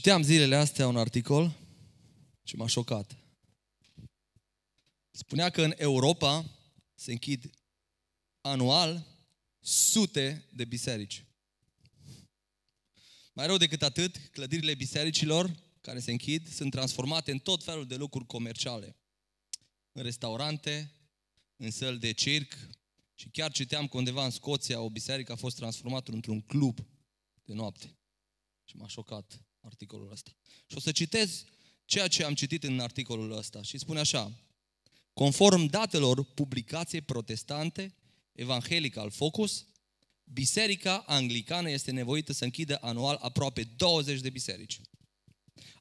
Citeam zilele astea un articol și m-a șocat. Spunea că în Europa se închid anual sute de biserici. Mai rău decât atât, clădirile bisericilor care se închid sunt transformate în tot felul de lucruri comerciale. În restaurante, în săl de circ și chiar citeam că undeva în Scoția o biserică a fost transformată într-un club de noapte. Și m-a șocat articolul ăsta. Și o să citez ceea ce am citit în articolul ăsta și spune așa. Conform datelor publicației protestante Evangelical Focus, Biserica Anglicană este nevoită să închidă anual aproape 20 de biserici.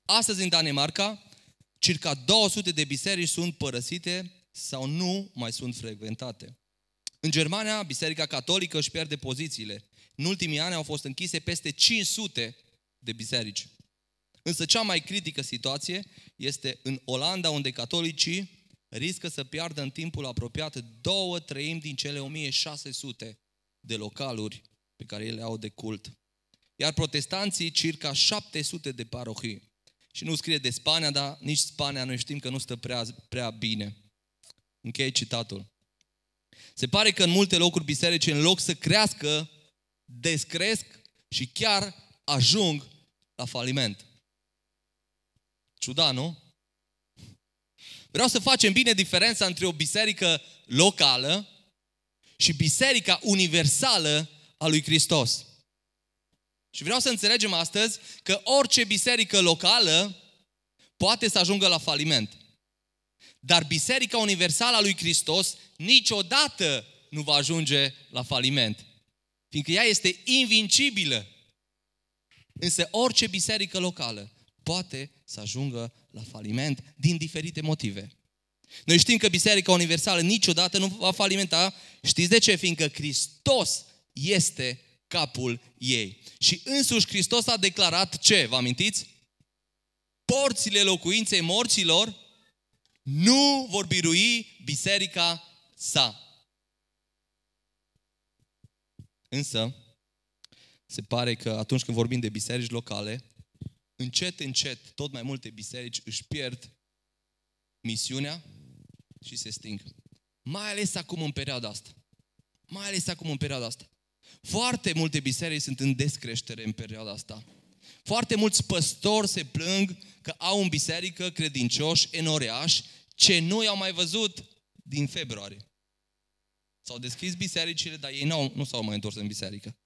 Astăzi în Danemarca, circa 200 de biserici sunt părăsite sau nu mai sunt frecventate. În Germania, Biserica Catolică își pierde pozițiile. În ultimii ani au fost închise peste 500 de biserici. Însă cea mai critică situație este în Olanda, unde catolicii riscă să piardă în timpul apropiat două treimi din cele 1600 de localuri pe care ele au de cult. Iar protestanții, circa 700 de parohii. Și nu scrie de Spania, dar nici Spania noi știm că nu stă prea, prea bine. Închei citatul. Se pare că în multe locuri biserici, în loc să crească, descresc și chiar ajung la faliment. Ciudat, nu? Vreau să facem bine diferența între o biserică locală și biserica universală a lui Hristos. Și vreau să înțelegem astăzi că orice biserică locală poate să ajungă la faliment. Dar biserica universală a lui Hristos niciodată nu va ajunge la faliment. Fiindcă ea este invincibilă. Însă orice biserică locală poate să ajungă la faliment din diferite motive. Noi știm că Biserica Universală niciodată nu va falimenta. Știți de ce? Fiindcă Hristos este capul ei. Și însuși Hristos a declarat ce? Vă amintiți? Porțile locuinței morților nu vor birui biserica sa. Însă, se pare că atunci când vorbim de biserici locale, încet, încet, tot mai multe biserici își pierd misiunea și se sting. Mai ales acum în perioada asta. Mai ales acum în perioada asta. Foarte multe biserici sunt în descreștere în perioada asta. Foarte mulți păstori se plâng că au în biserică credincioși enoreași ce nu i-au mai văzut din februarie. S-au deschis bisericile, dar ei nu, nu s-au mai întors în biserică.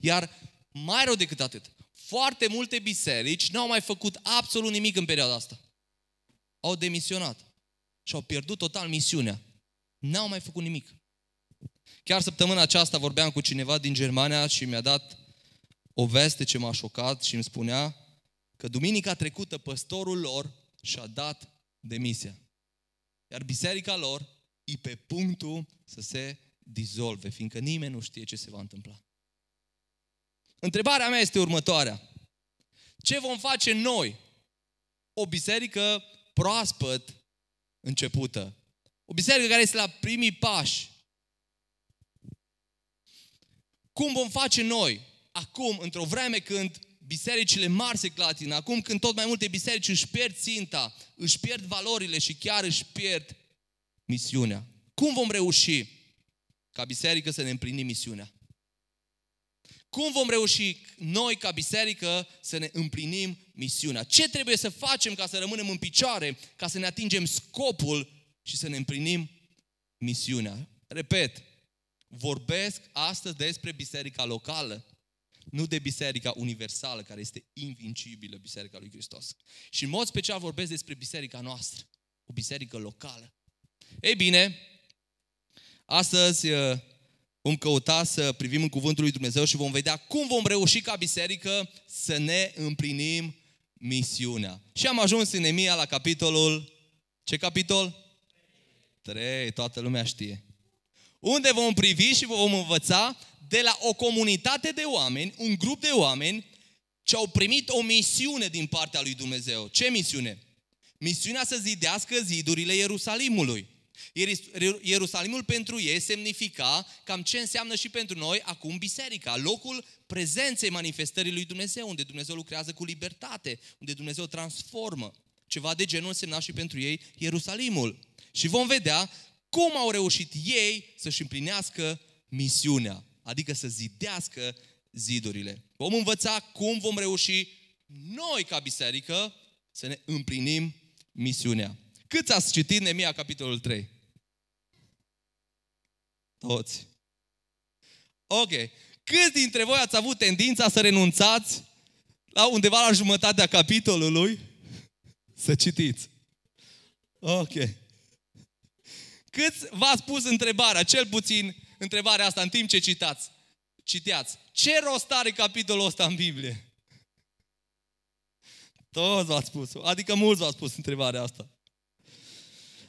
Iar mai rău decât atât, foarte multe biserici n-au mai făcut absolut nimic în perioada asta. Au demisionat și au pierdut total misiunea. N-au mai făcut nimic. Chiar săptămâna aceasta vorbeam cu cineva din Germania și mi-a dat o veste ce m-a șocat și îmi spunea că duminica trecută păstorul lor și-a dat demisia. Iar biserica lor e pe punctul să se dizolve, fiindcă nimeni nu știe ce se va întâmpla. Întrebarea mea este următoarea. Ce vom face noi? O biserică proaspăt începută. O biserică care este la primii pași. Cum vom face noi, acum, într-o vreme când bisericile mari se clatină, acum când tot mai multe biserici își pierd ținta, își pierd valorile și chiar își pierd misiunea? Cum vom reuși ca biserică să ne împlinim misiunea? Cum vom reuși noi ca biserică să ne împlinim misiunea? Ce trebuie să facem ca să rămânem în picioare, ca să ne atingem scopul și să ne împlinim misiunea? Repet, vorbesc astăzi despre biserica locală, nu de biserica universală, care este invincibilă, biserica lui Hristos. Și în mod special vorbesc despre biserica noastră, o biserică locală. Ei bine, astăzi vom căuta să privim în Cuvântul lui Dumnezeu și vom vedea cum vom reuși ca biserică să ne împlinim misiunea. Și am ajuns în Emia la capitolul, ce capitol? 3, toată lumea știe. Unde vom privi și vom învăța de la o comunitate de oameni, un grup de oameni ce au primit o misiune din partea lui Dumnezeu. Ce misiune? Misiunea să zidească zidurile Ierusalimului. Ierusalimul pentru ei semnifica cam ce înseamnă și pentru noi acum biserica, locul prezenței manifestării lui Dumnezeu, unde Dumnezeu lucrează cu libertate, unde Dumnezeu transformă. Ceva de genul însemna și pentru ei Ierusalimul. Și vom vedea cum au reușit ei să-și împlinească misiunea, adică să zidească zidurile. Vom învăța cum vom reuși noi ca biserică să ne împlinim misiunea. Câți ați citit Nemia capitolul 3? Toți. Ok. Câți dintre voi ați avut tendința să renunțați la undeva la jumătatea capitolului să citiți? Ok. Câți v-ați pus întrebarea, cel puțin întrebarea asta în timp ce citați? Citeați. Ce rost are capitolul ăsta în Biblie? Toți v-ați spus. Adică mulți v-ați spus întrebarea asta.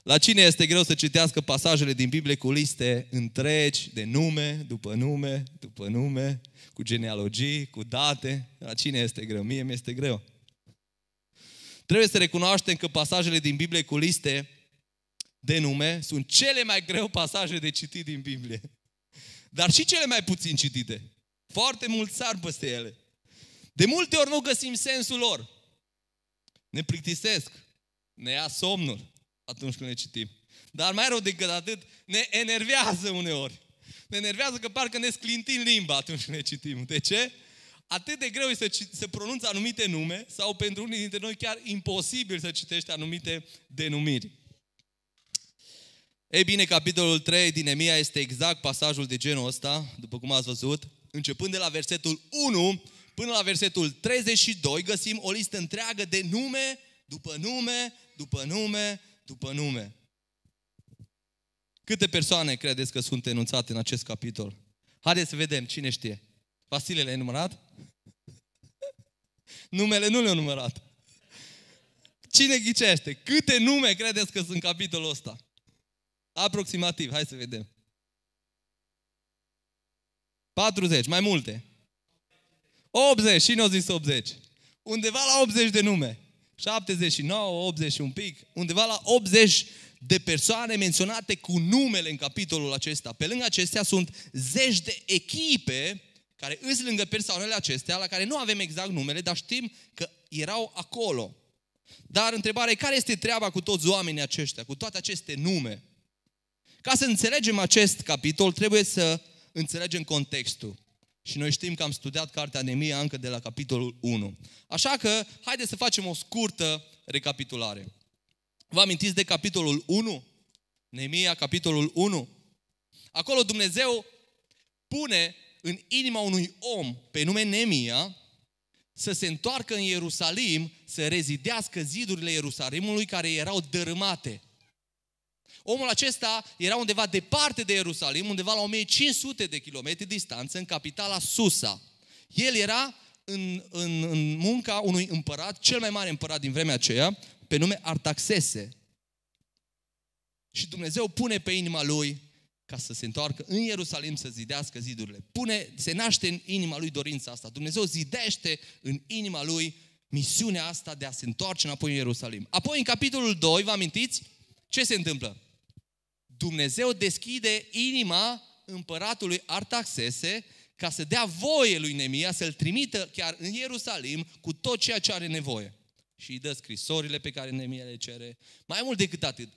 La cine este greu să citească pasajele din Biblie cu liste întregi de nume, după nume, după nume, cu genealogii, cu date? La cine este greu? Mie mi este greu. Trebuie să recunoaștem că pasajele din Biblie cu liste de nume sunt cele mai greu pasaje de citit din Biblie. Dar și cele mai puțin citite. Foarte mult sar peste ele. De multe ori nu găsim sensul lor. Ne plictisesc. Ne ia somnul atunci când le citim. Dar mai rău decât atât, ne enervează uneori. Ne enervează că parcă ne sclintim limba atunci când le citim. De ce? Atât de greu este să, să pronunți anumite nume sau pentru unii dintre noi chiar imposibil să citești anumite denumiri. Ei bine, capitolul 3 din Emia este exact pasajul de genul ăsta, după cum ați văzut. Începând de la versetul 1 până la versetul 32, găsim o listă întreagă de nume, după nume, după nume, după nume. Câte persoane credeți că sunt enunțate în acest capitol? Haideți să vedem, cine știe. Vasile le-ai numărat? Numele nu le-au numărat. Cine ghicește? Câte nume credeți că sunt în capitolul ăsta? Aproximativ, hai să vedem. 40, mai multe. 80, și ne-au zis 80. Undeva la 80 de nume. 79, 80 și un pic, undeva la 80 de persoane menționate cu numele în capitolul acesta. Pe lângă acestea sunt zeci de echipe care îs lângă persoanele acestea, la care nu avem exact numele, dar știm că erau acolo. Dar întrebarea e care este treaba cu toți oamenii aceștia, cu toate aceste nume? Ca să înțelegem acest capitol, trebuie să înțelegem contextul. Și noi știm că am studiat cartea Nemia încă de la capitolul 1. Așa că, haideți să facem o scurtă recapitulare. Vă amintiți de capitolul 1? Nemia, capitolul 1? Acolo Dumnezeu pune în inima unui om pe nume Nemia să se întoarcă în Ierusalim, să rezidească zidurile Ierusalimului care erau dărâmate. Omul acesta era undeva departe de Ierusalim, undeva la 1500 de kilometri distanță, în capitala Susa. El era în, în, în munca unui împărat, cel mai mare împărat din vremea aceea, pe nume Artaxese. Și Dumnezeu pune pe inima lui ca să se întoarcă în Ierusalim să zidească zidurile. Pune, se naște în inima lui dorința asta. Dumnezeu zidește în inima lui misiunea asta de a se întoarce înapoi în Ierusalim. Apoi, în capitolul 2, vă amintiți? Ce se întâmplă? Dumnezeu deschide inima împăratului Artaxese ca să dea voie lui Nemia să-l trimită chiar în Ierusalim cu tot ceea ce are nevoie. Și îi dă scrisorile pe care Nemia le cere. Mai mult decât atât,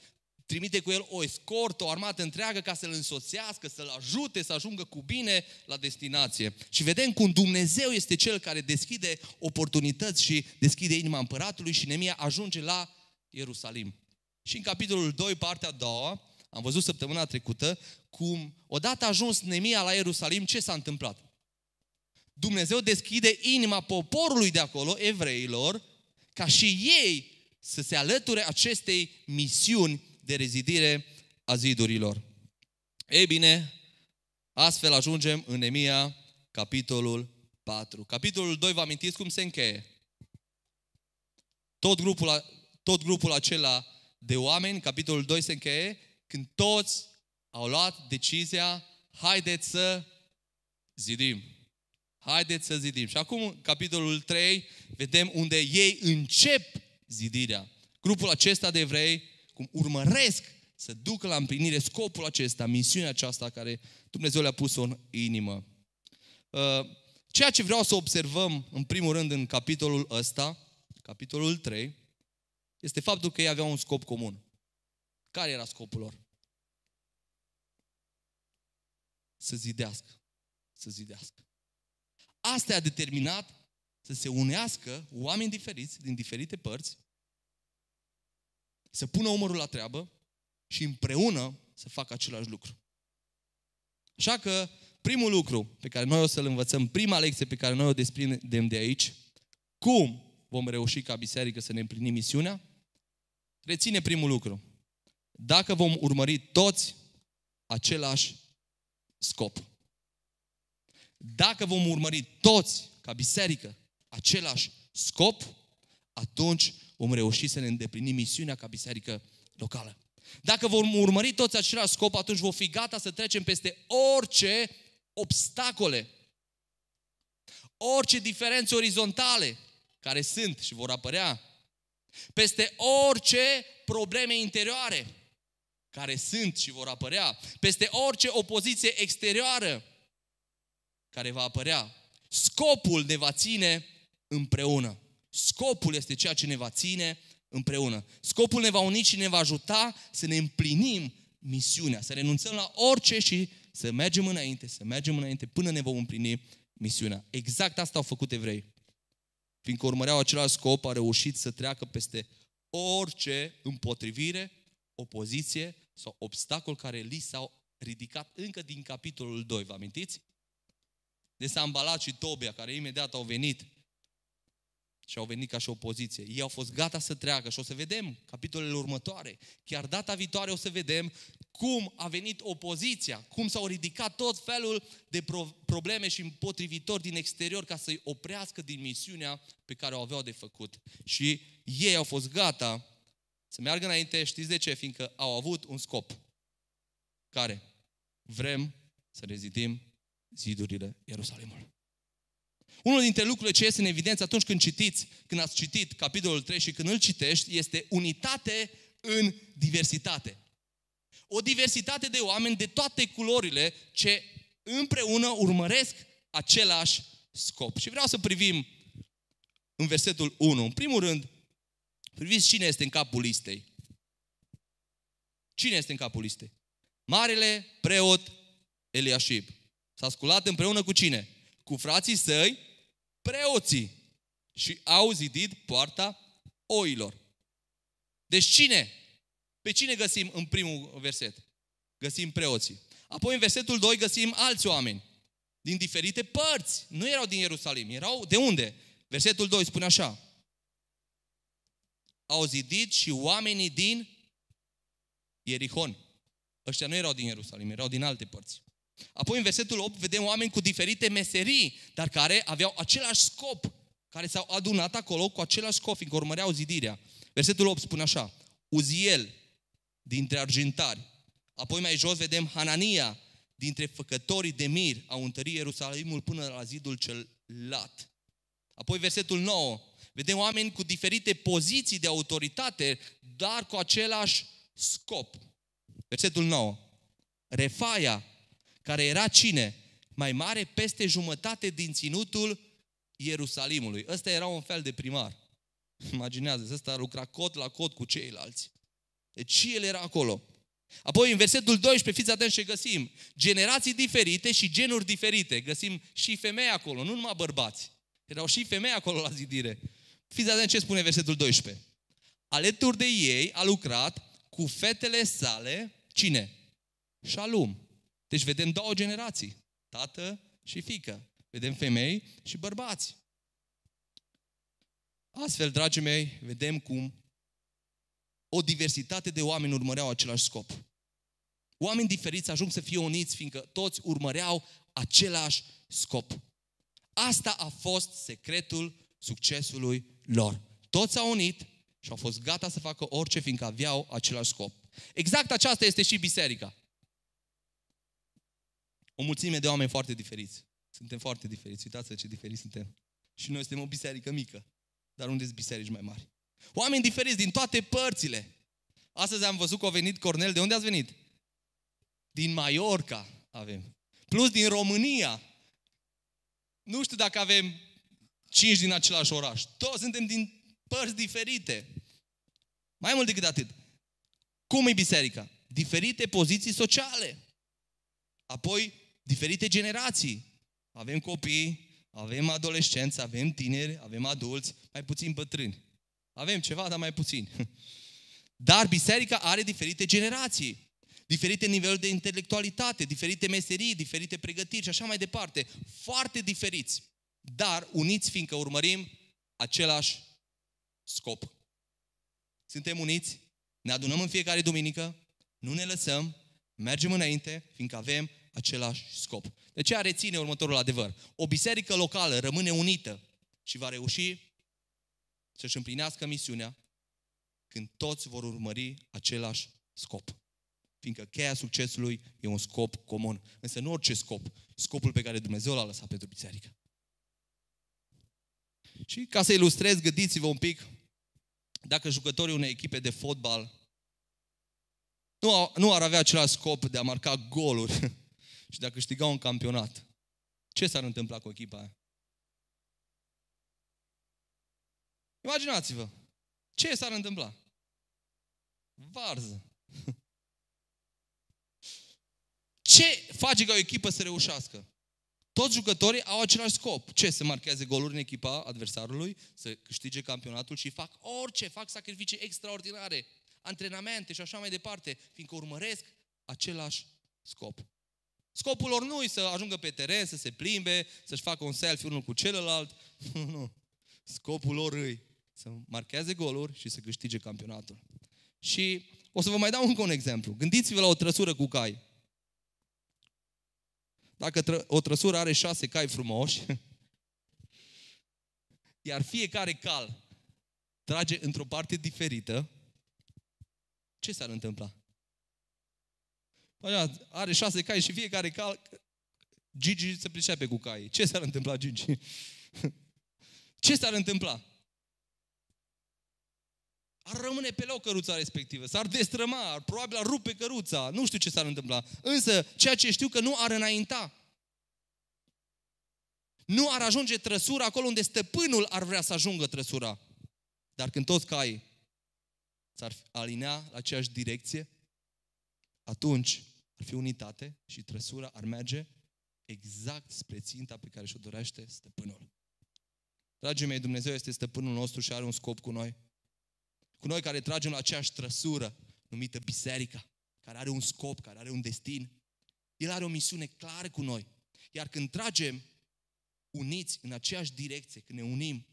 trimite cu el o escortă, o armată întreagă ca să-l însoțească, să-l ajute să ajungă cu bine la destinație. Și vedem cum Dumnezeu este cel care deschide oportunități și deschide inima împăratului și Nemia ajunge la Ierusalim. Și în capitolul 2, partea a doua, am văzut săptămâna trecută cum odată ajuns Nemia la Ierusalim, ce s-a întâmplat? Dumnezeu deschide inima poporului de acolo, evreilor, ca și ei să se alăture acestei misiuni de rezidire a zidurilor. Ei bine, astfel ajungem în Nemia, capitolul 4. Capitolul 2, vă amintiți cum se încheie? Tot grupul, tot grupul acela de oameni, capitolul 2 se încheie când toți au luat decizia, haideți să zidim. Haideți să zidim. Și acum, capitolul 3, vedem unde ei încep zidirea. Grupul acesta de evrei, cum urmăresc să ducă la împlinire scopul acesta, misiunea aceasta care Dumnezeu le-a pus-o în inimă. Uh, ceea ce vreau să observăm, în primul rând, în capitolul ăsta, capitolul 3, este faptul că ei aveau un scop comun. Care era scopul lor? Să zidească. Să zidească. Asta a determinat să se unească oameni diferiți, din diferite părți, să pună umărul la treabă și împreună să facă același lucru. Așa că primul lucru pe care noi o să-l învățăm, prima lecție pe care noi o desprindem de aici, cum vom reuși ca biserică să ne împlinim misiunea, reține primul lucru. Dacă vom urmări toți același scop. Dacă vom urmări toți, ca biserică, același scop, atunci vom reuși să ne îndeplinim misiunea ca biserică locală. Dacă vom urmări toți același scop, atunci vom fi gata să trecem peste orice obstacole, orice diferențe orizontale care sunt și vor apărea, peste orice probleme interioare care sunt și vor apărea, peste orice opoziție exterioară care va apărea. Scopul ne va ține împreună. Scopul este ceea ce ne va ține împreună. Scopul ne va uni și ne va ajuta să ne împlinim misiunea, să renunțăm la orice și să mergem înainte, să mergem înainte până ne vom împlini misiunea. Exact asta au făcut evrei. Fiindcă urmăreau același scop, a reușit să treacă peste orice împotrivire, opoziție sau obstacol care li s-au ridicat încă din capitolul 2, vă amintiți? De Sambalat și Tobia, care imediat au venit și au venit ca și opoziție. Ei au fost gata să treacă și o să vedem capitolele următoare. Chiar data viitoare o să vedem cum a venit opoziția, cum s-au ridicat tot felul de pro- probleme și împotrivitori din exterior ca să-i oprească din misiunea pe care o aveau de făcut. Și ei au fost gata să meargă înainte, știți de ce? Fiindcă au avut un scop. Care? Vrem să rezidim zidurile Ierusalimului. Unul dintre lucrurile ce iese în evidență atunci când citiți, când ați citit capitolul 3 și când îl citești, este unitate în diversitate. O diversitate de oameni de toate culorile ce împreună urmăresc același scop. Și vreau să privim în versetul 1. În primul rând, priviți cine este în capul listei. Cine este în capul listei? Marele preot Eliashib. S-a sculat împreună cu cine? Cu frații săi preoții și au zidit poarta oilor. Deci cine? Pe cine găsim în primul verset? Găsim preoții. Apoi în versetul 2 găsim alți oameni din diferite părți. Nu erau din Ierusalim, erau de unde? Versetul 2 spune așa. Au zidit și oamenii din Ierihon. Ăștia nu erau din Ierusalim, erau din alte părți. Apoi în versetul 8 vedem oameni cu diferite meserii, dar care aveau același scop, care s-au adunat acolo cu același scop, fiindcă urmăreau zidirea. Versetul 8 spune așa, Uziel, dintre argintari. Apoi mai jos vedem Hanania, dintre făcătorii de mir, au întărit Ierusalimul până la zidul cel lat. Apoi versetul 9, vedem oameni cu diferite poziții de autoritate, dar cu același scop. Versetul 9, Refaia, care era cine? Mai mare peste jumătate din ținutul Ierusalimului. Ăsta era un fel de primar. Imaginează, ăsta lucra cot la cot cu ceilalți. Deci el era acolo. Apoi în versetul 12, fiți atenți ce găsim. Generații diferite și genuri diferite. Găsim și femei acolo, nu numai bărbați. Erau și femei acolo la zidire. Fiți atenți ce spune versetul 12. Alături de ei a lucrat cu fetele sale, cine? Shalum. Deci vedem două generații, tată și fică. Vedem femei și bărbați. Astfel, dragii mei, vedem cum o diversitate de oameni urmăreau același scop. Oameni diferiți ajung să fie uniți, fiindcă toți urmăreau același scop. Asta a fost secretul succesului lor. Toți s-au unit și au fost gata să facă orice, fiindcă aveau același scop. Exact aceasta este și biserica o mulțime de oameni foarte diferiți. Suntem foarte diferiți. Uitați ce diferiți suntem. Și noi suntem o biserică mică. Dar unde sunt biserici mai mari? Oameni diferiți din toate părțile. Astăzi am văzut că a venit Cornel. De unde ați venit? Din Mallorca avem. Plus din România. Nu știu dacă avem cinci din același oraș. Toți suntem din părți diferite. Mai mult decât atât. Cum e biserica? Diferite poziții sociale. Apoi, diferite generații. Avem copii, avem adolescenți, avem tineri, avem adulți, mai puțin bătrâni. Avem ceva, dar mai puțin. Dar biserica are diferite generații, diferite niveluri de intelectualitate, diferite meserii, diferite pregătiri și așa mai departe. Foarte diferiți, dar uniți fiindcă urmărim același scop. Suntem uniți, ne adunăm în fiecare duminică, nu ne lăsăm, mergem înainte, fiindcă avem același scop. De ce reține următorul adevăr? O biserică locală rămâne unită și va reuși să-și împlinească misiunea când toți vor urmări același scop. Fiindcă cheia succesului e un scop comun. Însă nu orice scop, scopul pe care Dumnezeu l-a lăsat pentru biserică. Și ca să ilustrez, gândiți-vă un pic, dacă jucătorii unei echipe de fotbal nu, nu ar avea același scop de a marca goluri și de a câștiga un campionat, ce s-ar întâmpla cu echipa aia? Imaginați-vă, ce s-ar întâmpla? Varză. Ce face ca o echipă să reușească? Toți jucătorii au același scop. Ce? Să marcheze goluri în echipa adversarului, să câștige campionatul și fac orice, fac sacrificii extraordinare, antrenamente și așa mai departe, fiindcă urmăresc același scop. Scopul lor nu e să ajungă pe teren, să se plimbe, să-și facă un selfie unul cu celălalt. Nu, nu. Scopul lor e să marcheze goluri și să câștige campionatul. Și o să vă mai dau încă un exemplu. Gândiți-vă la o trăsură cu cai. Dacă tră- o trăsură are șase cai frumoși, iar fiecare cal trage într-o parte diferită, ce s-ar întâmpla? Are șase cai și fiecare cal... Gigi se pricepe cu cai. Ce s-ar întâmpla, Gigi? Ce s-ar întâmpla? Ar rămâne pe loc căruța respectivă, s-ar destrăma, ar, probabil ar rupe căruța, nu știu ce s-ar întâmpla. Însă, ceea ce știu că nu ar înainta. Nu ar ajunge trăsura acolo unde stăpânul ar vrea să ajungă trăsura. Dar când toți cai s-ar alinea la aceeași direcție, atunci ar fi unitate și trăsura ar merge exact spre ținta pe care și-o dorește stăpânul. Dragii mei, Dumnezeu este stăpânul nostru și are un scop cu noi cu noi care tragem la aceeași trăsură numită biserica, care are un scop, care are un destin. El are o misiune clară cu noi. Iar când tragem uniți în aceeași direcție, când ne unim,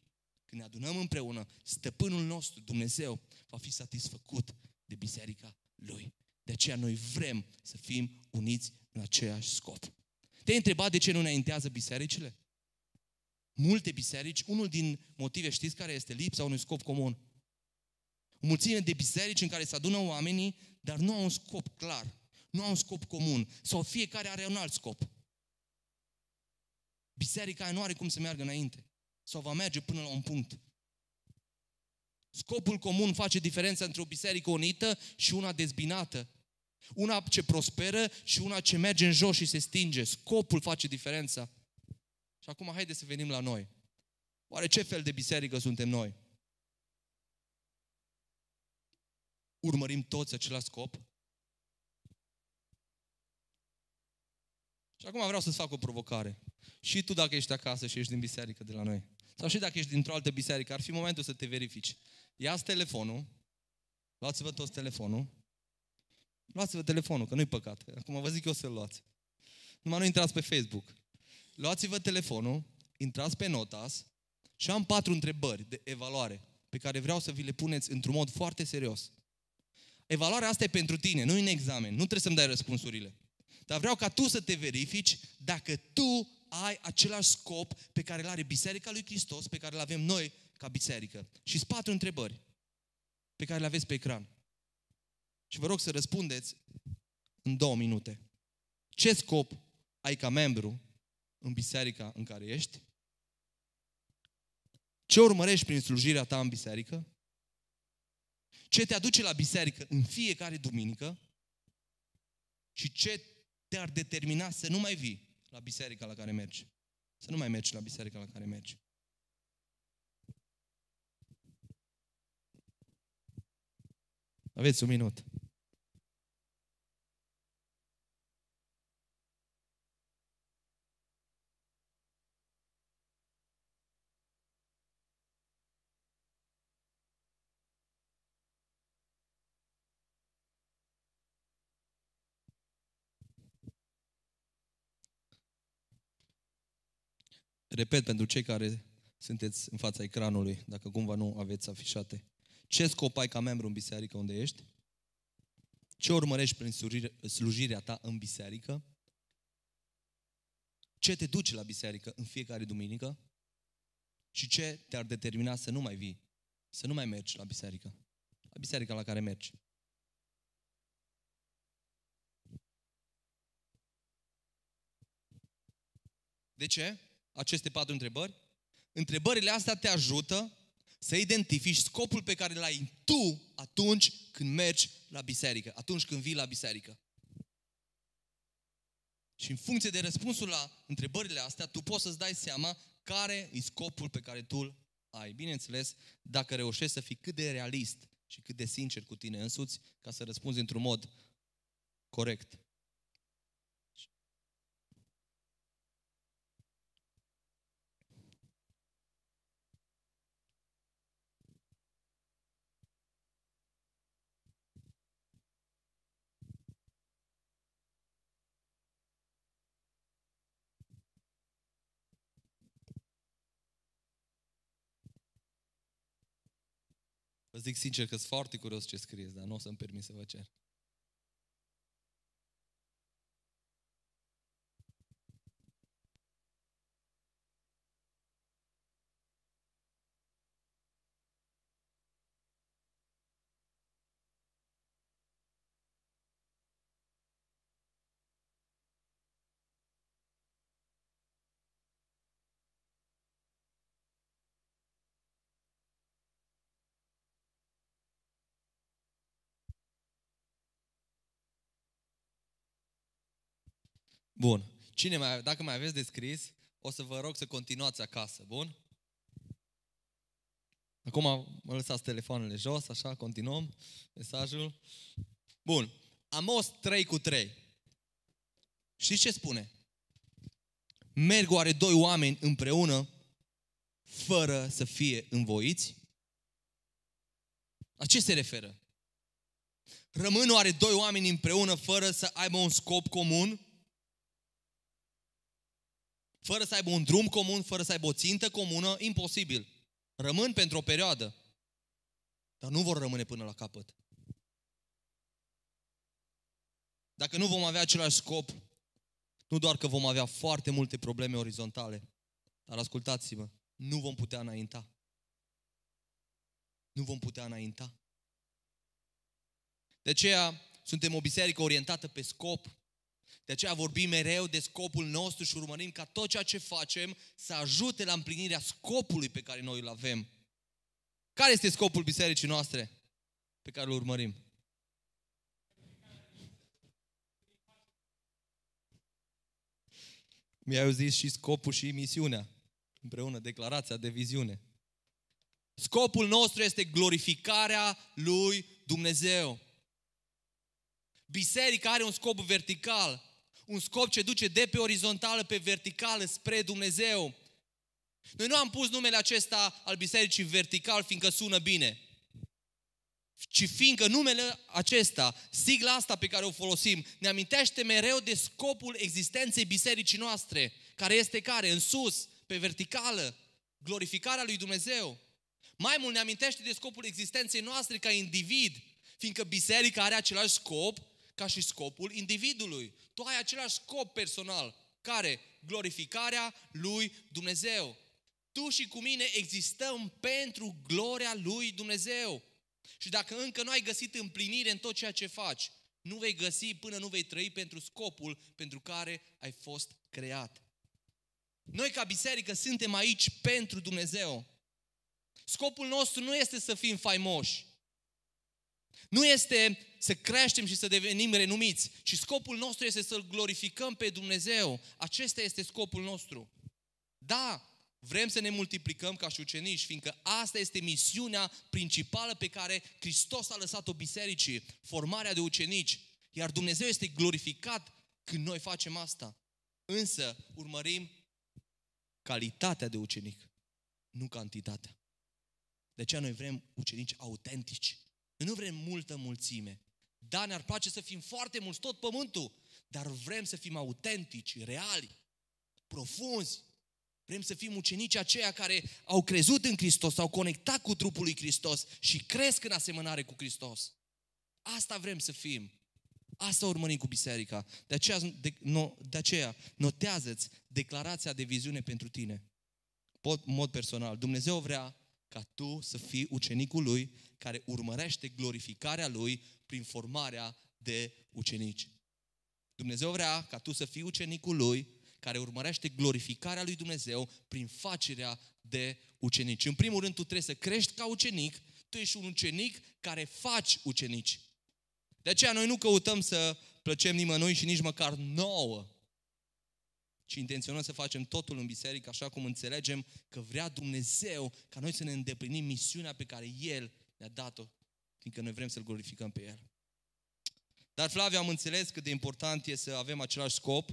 când ne adunăm împreună, stăpânul nostru, Dumnezeu, va fi satisfăcut de biserica Lui. De aceea noi vrem să fim uniți în aceeași scop. Te-ai întrebat de ce nu înaintează bisericile? Multe biserici, unul din motive știți care este lipsa unui scop comun. O mulțime de biserici în care se adună oamenii, dar nu au un scop clar, nu au un scop comun, sau fiecare are un alt scop. Biserica nu are cum să meargă înainte, sau va merge până la un punct. Scopul comun face diferența între o biserică unită și una dezbinată. Una ce prosperă și una ce merge în jos și se stinge. Scopul face diferența. Și acum haideți să venim la noi. Oare ce fel de biserică suntem noi? Urmărim toți același scop? Și acum vreau să-ți fac o provocare. Și tu dacă ești acasă și ești din biserică de la noi, sau și dacă ești dintr-o altă biserică, ar fi momentul să te verifici. Ia-ți telefonul, luați-vă toți telefonul, luați-vă telefonul, că nu-i păcat. Acum vă zic eu să-l luați. Numai nu intrați pe Facebook. Luați-vă telefonul, intrați pe Notas și am patru întrebări de evaluare pe care vreau să vi le puneți într-un mod foarte serios. Evaluarea asta e pentru tine, nu în examen. Nu trebuie să-mi dai răspunsurile. Dar vreau ca tu să te verifici dacă tu ai același scop pe care îl are Biserica lui Hristos, pe care îl avem noi ca biserică. Și patru întrebări pe care le aveți pe ecran. Și vă rog să răspundeți în două minute. Ce scop ai ca membru în biserica în care ești? Ce urmărești prin slujirea ta în biserică? Ce te aduce la biserică în fiecare duminică și ce te-ar determina să nu mai vii la biserica la care mergi. Să nu mai mergi la biserica la care mergi. Aveți un minut. Repet pentru cei care sunteți în fața ecranului, dacă cumva nu aveți afișate. Ce scop ai ca membru în biserică unde ești? Ce urmărești prin slujirea ta în biserică? Ce te duce la biserică în fiecare duminică? Și ce te-ar determina să nu mai vii, să nu mai mergi la biserică? La biserica la care mergi. De ce? Aceste patru întrebări. Întrebările astea te ajută să identifici scopul pe care l-ai tu atunci când mergi la biserică, atunci când vii la biserică. Și în funcție de răspunsul la întrebările astea, tu poți să-ți dai seama care e scopul pe care tu îl ai. Bineînțeles, dacă reușești să fii cât de realist și cât de sincer cu tine însuți, ca să răspunzi într-un mod corect. Vă zic sincer că sunt foarte curios ce scrieți, dar nu o să-mi permit să vă cer. Bun. Cine mai, dacă mai aveți de scris, o să vă rog să continuați acasă. Bun? Acum mă lăsați telefoanele jos, așa, continuăm mesajul. Bun. Amos 3 cu 3. Știți ce spune? Merg oare doi oameni împreună fără să fie învoiți? La ce se referă? Rămân oare doi oameni împreună fără să aibă un scop comun? Fără să aibă un drum comun, fără să aibă o țintă comună, imposibil. Rămân pentru o perioadă, dar nu vor rămâne până la capăt. Dacă nu vom avea același scop, nu doar că vom avea foarte multe probleme orizontale, dar ascultați-mă, nu vom putea înainta. Nu vom putea înainta. De aceea suntem o biserică orientată pe scop, de aceea vorbim mereu de scopul nostru și urmărim ca tot ceea ce facem să ajute la împlinirea scopului pe care noi îl avem. Care este scopul bisericii noastre pe care îl urmărim? Mi-ai zis și scopul și misiunea, împreună, declarația de viziune. Scopul nostru este glorificarea lui Dumnezeu. Biserica are un scop vertical, un scop ce duce de pe orizontală pe verticală spre Dumnezeu. Noi nu am pus numele acesta al bisericii vertical fiindcă sună bine, ci fiindcă numele acesta, sigla asta pe care o folosim, ne amintește mereu de scopul existenței bisericii noastre, care este care? În sus, pe verticală, glorificarea lui Dumnezeu. Mai mult ne amintește de scopul existenței noastre ca individ, fiindcă biserica are același scop ca și scopul individului. Tu ai același scop personal. Care? Glorificarea lui Dumnezeu. Tu și cu mine existăm pentru gloria lui Dumnezeu. Și dacă încă nu ai găsit împlinire în tot ceea ce faci, nu vei găsi până nu vei trăi pentru scopul pentru care ai fost creat. Noi ca biserică suntem aici pentru Dumnezeu. Scopul nostru nu este să fim faimoși. Nu este să creștem și să devenim renumiți, ci scopul nostru este să-L glorificăm pe Dumnezeu. Acesta este scopul nostru. Da, vrem să ne multiplicăm ca și ucenici, fiindcă asta este misiunea principală pe care Hristos a lăsat-o bisericii, formarea de ucenici. Iar Dumnezeu este glorificat când noi facem asta. Însă urmărim calitatea de ucenic, nu cantitatea. De aceea noi vrem ucenici autentici. Noi nu vrem multă mulțime. Da, ne-ar place să fim foarte mulți, tot pământul, dar vrem să fim autentici, reali, profunzi. Vrem să fim ucenici aceia care au crezut în Hristos, s-au conectat cu trupul lui Hristos și cresc în asemănare cu Hristos. Asta vrem să fim. Asta urmărim cu biserica. De aceea, de, no, de aceea notează-ți declarația de viziune pentru tine. Pot, în mod personal. Dumnezeu vrea ca tu să fii ucenicul lui care urmărește glorificarea lui prin formarea de ucenici. Dumnezeu vrea ca tu să fii ucenicul lui care urmărește glorificarea lui Dumnezeu prin facerea de ucenici. În primul rând, tu trebuie să crești ca ucenic, tu ești un ucenic care faci ucenici. De aceea noi nu căutăm să plăcem nimănui și nici măcar nouă, ci intenționăm să facem totul în biserică așa cum înțelegem că vrea Dumnezeu ca noi să ne îndeplinim misiunea pe care El ne-a dat-o, fiindcă noi vrem să-L glorificăm pe El. Dar Flaviu am înțeles cât de important e să avem același scop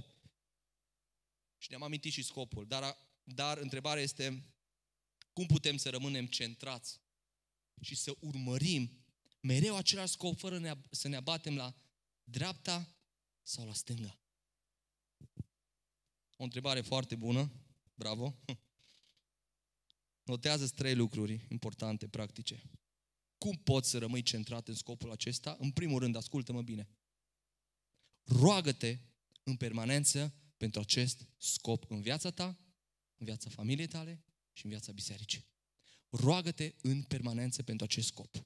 și ne-am amintit și scopul. Dar, dar întrebarea este cum putem să rămânem centrați și să urmărim mereu același scop, fără ne, să ne abatem la dreapta sau la stânga? O întrebare foarte bună, bravo. Notează trei lucruri importante, practice. Cum poți să rămâi centrat în scopul acesta? În primul rând, ascultă-mă bine. Roagă-te în permanență pentru acest scop în viața ta, în viața familiei tale și în viața bisericii. Roagă-te în permanență pentru acest scop.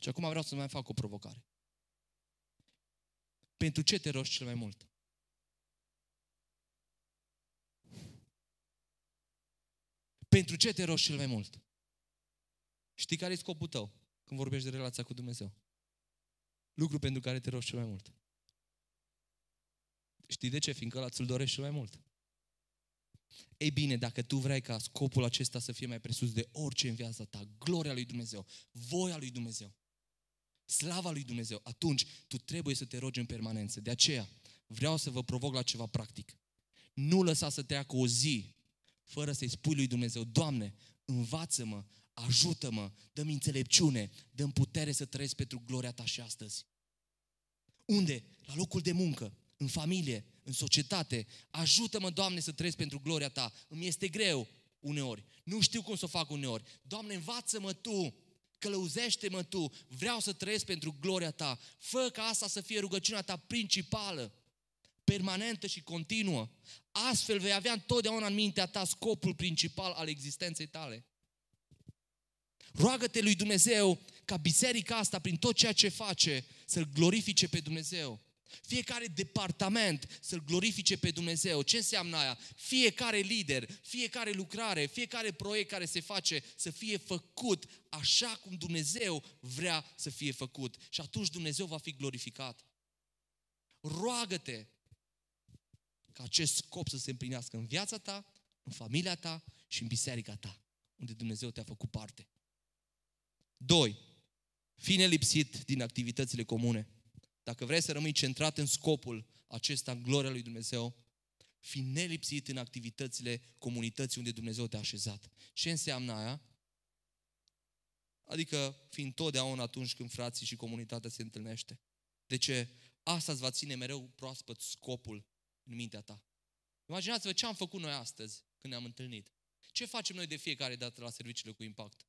Și acum vreau să mai fac o provocare. Pentru ce te rogi cel mai mult? Pentru ce te rogi cel mai mult? Știi care e scopul tău când vorbești de relația cu Dumnezeu? Lucru pentru care te rogi cel mai mult. Știi de ce? Fiindcă ăla ți-l dorești cel mai mult. Ei bine, dacă tu vrei ca scopul acesta să fie mai presus de orice în viața ta, gloria lui Dumnezeu, voia lui Dumnezeu, slava lui Dumnezeu, atunci tu trebuie să te rogi în permanență. De aceea, vreau să vă provoc la ceva practic. Nu lăsa să treacă o zi fără să-i spui lui Dumnezeu, Doamne, învață-mă, ajută-mă, dă-mi înțelepciune, dă-mi putere să trăiesc pentru gloria Ta și astăzi. Unde? La locul de muncă, în familie, în societate. Ajută-mă, Doamne, să trăiesc pentru gloria Ta. Îmi este greu uneori. Nu știu cum să o fac uneori. Doamne, învață-mă Tu, călăuzește-mă Tu. Vreau să trăiesc pentru gloria Ta. Fă ca asta să fie rugăciunea Ta principală permanentă și continuă. Astfel vei avea întotdeauna în mintea ta scopul principal al existenței tale. Roagă-te lui Dumnezeu ca biserica asta, prin tot ceea ce face, să-L glorifice pe Dumnezeu. Fiecare departament să-L glorifice pe Dumnezeu. Ce înseamnă aia? Fiecare lider, fiecare lucrare, fiecare proiect care se face să fie făcut așa cum Dumnezeu vrea să fie făcut. Și atunci Dumnezeu va fi glorificat. Roagă-te ca acest scop să se împlinească în viața ta, în familia ta și în biserica ta, unde Dumnezeu te-a făcut parte. Doi, fi nelipsit din activitățile comune. Dacă vrei să rămâi centrat în scopul acesta, în gloria lui Dumnezeu, fi nelipsit în activitățile comunității unde Dumnezeu te-a așezat. Ce înseamnă aia? Adică fi întotdeauna atunci când frații și comunitatea se întâlnește. De ce? Asta îți va ține mereu proaspăt scopul în mintea ta. Imaginați-vă ce am făcut noi astăzi când ne-am întâlnit. Ce facem noi de fiecare dată la serviciile cu impact?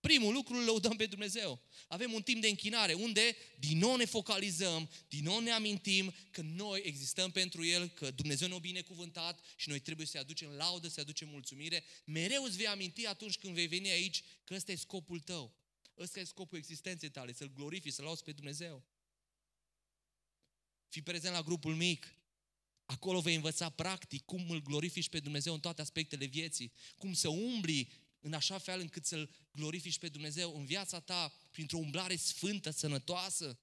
Primul lucru îl lăudăm pe Dumnezeu. Avem un timp de închinare unde din nou ne focalizăm, din nou ne amintim că noi existăm pentru El, că Dumnezeu ne-a binecuvântat și noi trebuie să-i aducem laudă, să-i aducem mulțumire. Mereu îți vei aminti atunci când vei veni aici că ăsta e scopul tău. Ăsta e scopul existenței tale, să-L glorifici, să-L auzi pe Dumnezeu. Fii prezent la grupul mic, Acolo vei învăța practic cum îl glorifici pe Dumnezeu în toate aspectele vieții, cum să umbli în așa fel încât să-L glorifici pe Dumnezeu în viața ta, printr-o umblare sfântă, sănătoasă.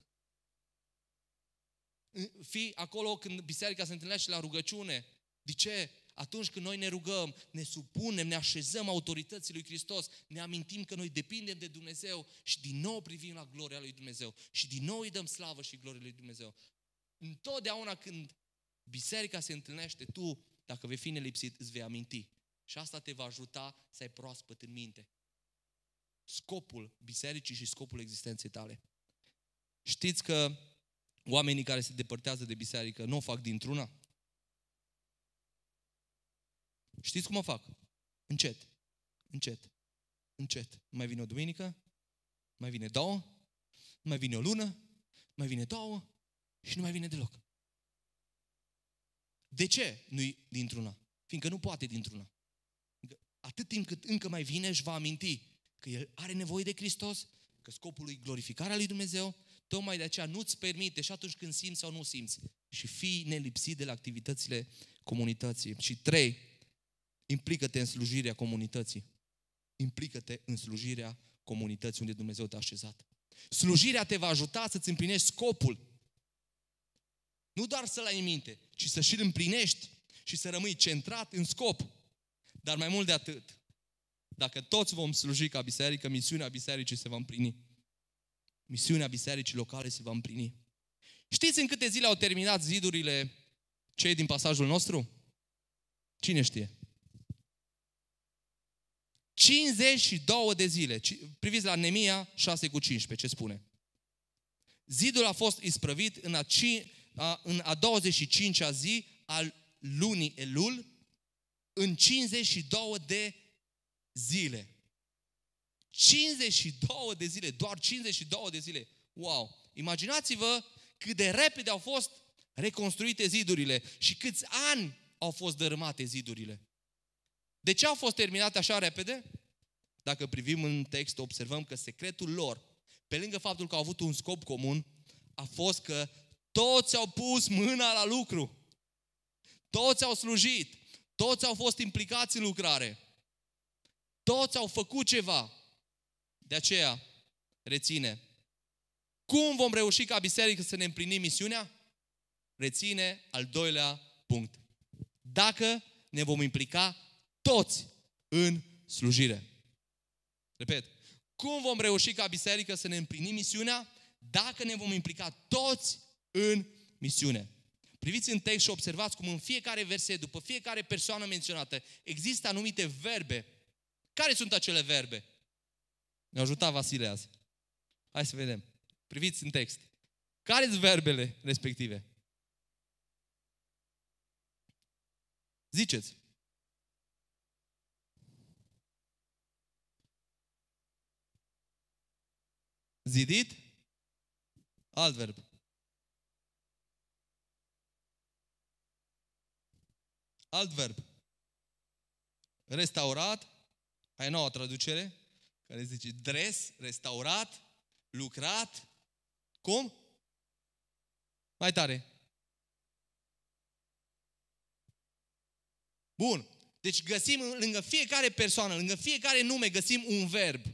Fii acolo când biserica se întâlnește la rugăciune. De ce? Atunci când noi ne rugăm, ne supunem, ne așezăm autorității lui Hristos, ne amintim că noi depindem de Dumnezeu și din nou privim la gloria lui Dumnezeu și din nou îi dăm slavă și gloria lui Dumnezeu. Întotdeauna când biserica se întâlnește, tu, dacă vei fi nelipsit, îți vei aminti. Și asta te va ajuta să ai proaspăt în minte. Scopul bisericii și scopul existenței tale. Știți că oamenii care se depărtează de biserică nu o fac dintr-una? Știți cum o fac? Încet. Încet. Încet. Mai vine o duminică, mai vine două, mai vine o lună, mai vine două și nu mai vine deloc. De ce nu-i dintr-una? Fiindcă nu poate dintr-una. Atât timp cât încă mai vine, își va aminti că el are nevoie de Hristos, că scopul lui glorificarea lui Dumnezeu, tocmai de aceea nu-ți permite și atunci când simți sau nu simți și fii nelipsit de la activitățile comunității. Și trei, implică-te în slujirea comunității. Implică-te în slujirea comunității unde Dumnezeu te-a așezat. Slujirea te va ajuta să-ți împlinești scopul. Nu doar să-l ai în minte, ci să și-l împlinești și să rămâi centrat în scop. Dar mai mult de atât, dacă toți vom sluji ca biserică, misiunea bisericii se va împlini. Misiunea bisericii locale se va împlini. Știți în câte zile au terminat zidurile cei din pasajul nostru? Cine știe? 52 de zile. Priviți la Nemia 6 cu 15, ce spune? Zidul a fost isprăvit în a, a, în a 25-a zi al lunii Elul, în 52 de zile. 52 de zile, doar 52 de zile. Wow! Imaginați-vă cât de repede au fost reconstruite zidurile și câți ani au fost dărâmate zidurile. De ce au fost terminate așa repede? Dacă privim în text, observăm că secretul lor, pe lângă faptul că au avut un scop comun, a fost că toți au pus mâna la lucru. Toți au slujit. Toți au fost implicați în lucrare. Toți au făcut ceva. De aceea, reține. Cum vom reuși ca biserică să ne împlinim misiunea? Reține al doilea punct. Dacă ne vom implica toți în slujire. Repet, cum vom reuși ca biserică să ne împlinim misiunea? Dacă ne vom implica toți în misiune. Priviți în text și observați cum în fiecare verset, după fiecare persoană menționată, există anumite verbe. Care sunt acele verbe? Ne-a ajutat Vasile azi. Hai să vedem. Priviți în text. Care sunt verbele respective? Ziceți. Zidit? Alt verb. Alt verb. Restaurat. Ai noua traducere care zice dres, restaurat, lucrat. Cum? Mai tare. Bun. Deci găsim lângă fiecare persoană, lângă fiecare nume, găsim un verb.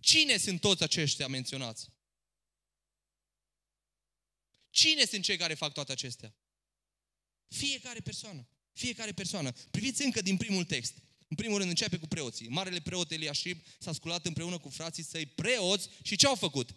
Cine sunt toți aceștia menționați? Cine sunt cei care fac toate acestea? Fiecare persoană. Fiecare persoană. Priviți încă din primul text. În primul rând începe cu preoții. Marele preot Eliashib s-a sculat împreună cu frații săi preoți și ce au făcut?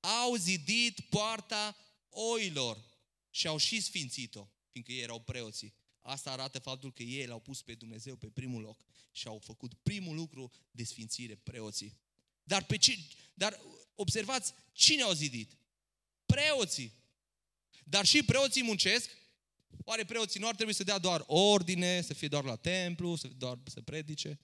Au zidit poarta oilor și au și sfințit-o, fiindcă ei erau preoții. Asta arată faptul că ei l-au pus pe Dumnezeu pe primul loc și au făcut primul lucru de sfințire, preoții. Dar, pe ce, dar observați, cine au zidit? Preoții. Dar și preoții muncesc. Oare preoții nu ar trebui să dea doar ordine, să fie doar la templu, să, doar să predice?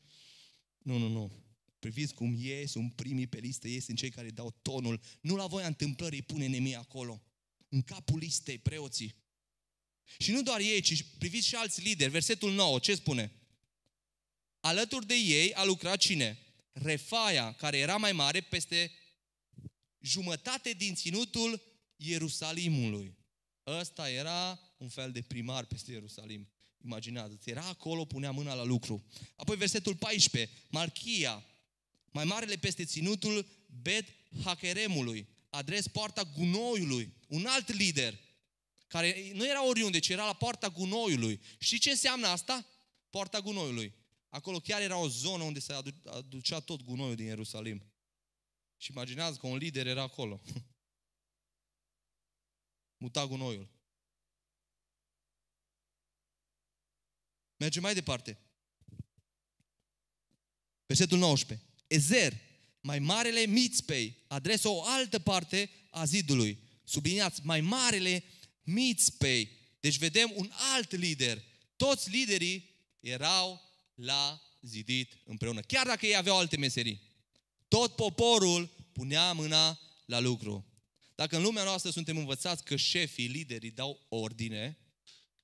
Nu, nu, nu. Priviți cum ei sunt primii pe listă, ei sunt cei care dau tonul. Nu la voia întâmplării pune nemii acolo. În capul listei preoții. Și nu doar ei, ci priviți și alți lideri. Versetul 9, ce spune? Alături de ei a lucrat cine? Refaia, care era mai mare peste jumătate din ținutul Ierusalimului. Ăsta era un fel de primar peste Ierusalim. Imaginează-ți, era acolo, punea mâna la lucru. Apoi versetul 14, Malchia, mai marele peste ținutul Bet Hakeremului, adres poarta gunoiului, un alt lider, care nu era oriunde, ci era la poarta gunoiului. Și ce înseamnă asta? Poarta gunoiului. Acolo chiar era o zonă unde se aducea tot gunoiul din Ierusalim. Și imaginează că un lider era acolo. Muta gunoiul. Mergem mai departe. Versetul 19. Ezer, mai marele Mitzpei, adresă o altă parte a zidului. Subliniați, mai marele Mitzpei. Deci vedem un alt lider. Toți liderii erau la zidit împreună. Chiar dacă ei aveau alte meserii. Tot poporul punea mâna la lucru. Dacă în lumea noastră suntem învățați că șefii, liderii dau ordine,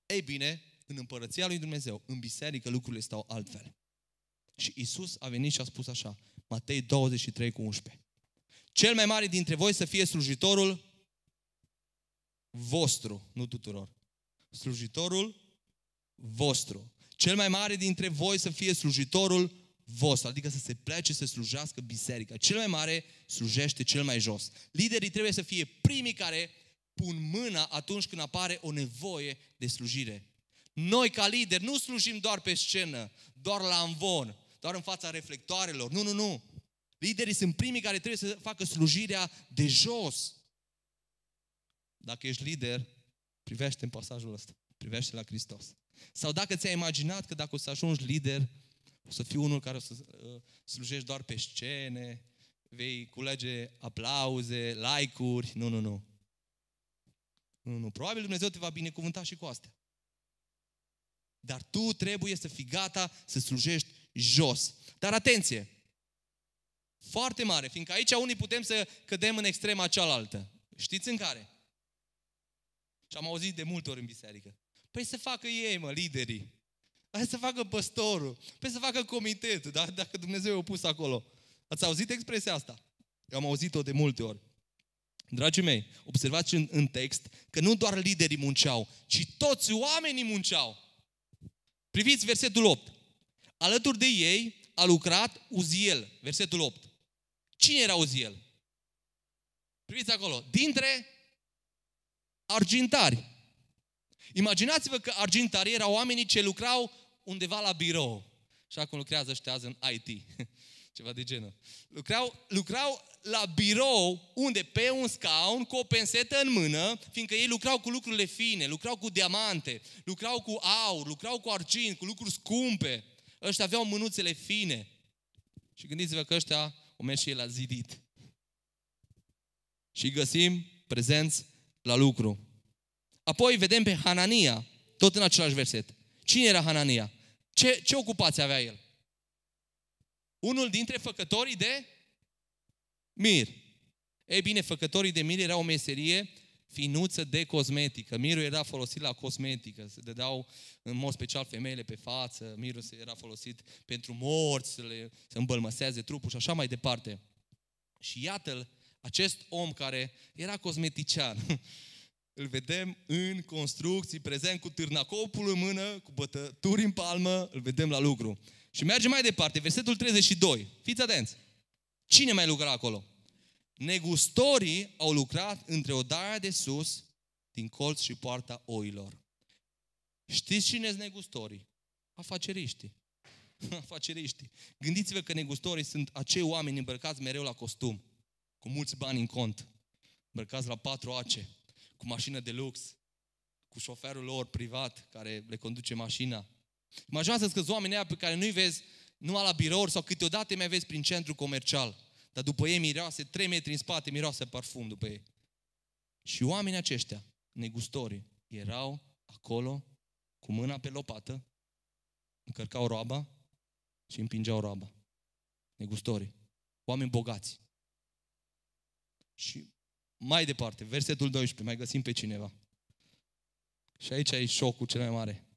ei bine, în împărăția lui Dumnezeu, în biserică, lucrurile stau altfel. Și Isus a venit și a spus așa, Matei 23 cu 11. Cel mai mare dintre voi să fie slujitorul vostru, nu tuturor. Slujitorul vostru. Cel mai mare dintre voi să fie slujitorul vostru, adică să se plece să slujească biserica. Cel mai mare slujește cel mai jos. Liderii trebuie să fie primii care pun mâna atunci când apare o nevoie de slujire. Noi ca lideri nu slujim doar pe scenă, doar la învon, doar în fața reflectoarelor. Nu, nu, nu. Liderii sunt primii care trebuie să facă slujirea de jos. Dacă ești lider, privește în pasajul ăsta. Privește la Hristos. Sau dacă ți-ai imaginat că dacă o să ajungi lider, o să fii unul care o să uh, slujești doar pe scene, vei culege aplauze, like-uri. Nu, nu, nu. Nu, nu. Probabil Dumnezeu te va binecuvânta și cu astea. Dar tu trebuie să fii gata să slujești jos. Dar atenție! Foarte mare, fiindcă aici unii putem să cădem în extrema cealaltă. Știți în care? Și am auzit de multe ori în biserică. Păi să facă ei, mă, liderii. Hai să facă păstorul. Păi să facă comitetul, da? dacă Dumnezeu i-a pus acolo. Ați auzit expresia asta? Eu am auzit-o de multe ori. Dragii mei, observați în, în text că nu doar liderii munceau, ci toți oamenii munceau. Priviți versetul 8. Alături de ei a lucrat Uziel, versetul 8. Cine era Uziel? Priviți acolo. Dintre argintari. Imaginați-vă că argintarii erau oamenii ce lucrau undeva la birou. Și acum lucrează ăștia azi în IT. Ceva de genul. Lucrau, lucrau la birou unde pe un scaun cu o pensetă în mână, fiindcă ei lucrau cu lucrurile fine, lucrau cu diamante, lucrau cu aur, lucrau cu argint, cu lucruri scumpe. Ăștia aveau mânuțele fine. Și gândiți-vă că ăștia o merg și el la zidit. Și găsim prezenți la lucru. Apoi vedem pe Hanania, tot în același verset. Cine era Hanania? Ce, ce ocupație avea el? Unul dintre făcătorii de mir. Ei bine, făcătorii de mir era o meserie finuță de cosmetică. Mirul era folosit la cosmetică, se dădeau în mod special femeile pe față, mirul era folosit pentru morți, să, le, să îmbălmăsează trupul și așa mai departe. Și iată-l, acest om care era cosmetician, îl vedem în construcții, prezent cu târnacopul în mână, cu bătături în palmă, îl vedem la lucru. Și mergem mai departe, versetul 32. Fiți atenți! Cine mai lucra acolo? Negustorii au lucrat între odaia de sus, din colț și poarta oilor. Știți cine sunt negustorii? Afaceriștii. Afaceriștii. Gândiți-vă că negustorii sunt acei oameni îmbrăcați mereu la costum, cu mulți bani în cont, îmbrăcați la patru ace, cu mașină de lux, cu șoferul lor privat care le conduce mașina. Imaginați-vă că oamenii aia pe care nu-i vezi numai la birouri sau câteodată mai vezi prin centru comercial. Dar după ei miroase, trei metri în spate, miroase parfum după ei. Și oamenii aceștia, negustorii, erau acolo cu mâna pe lopată, încărcau roaba și împingeau roaba. Negustorii. Oameni bogați. Și mai departe, versetul 12, mai găsim pe cineva. Și aici e șocul cel mai mare.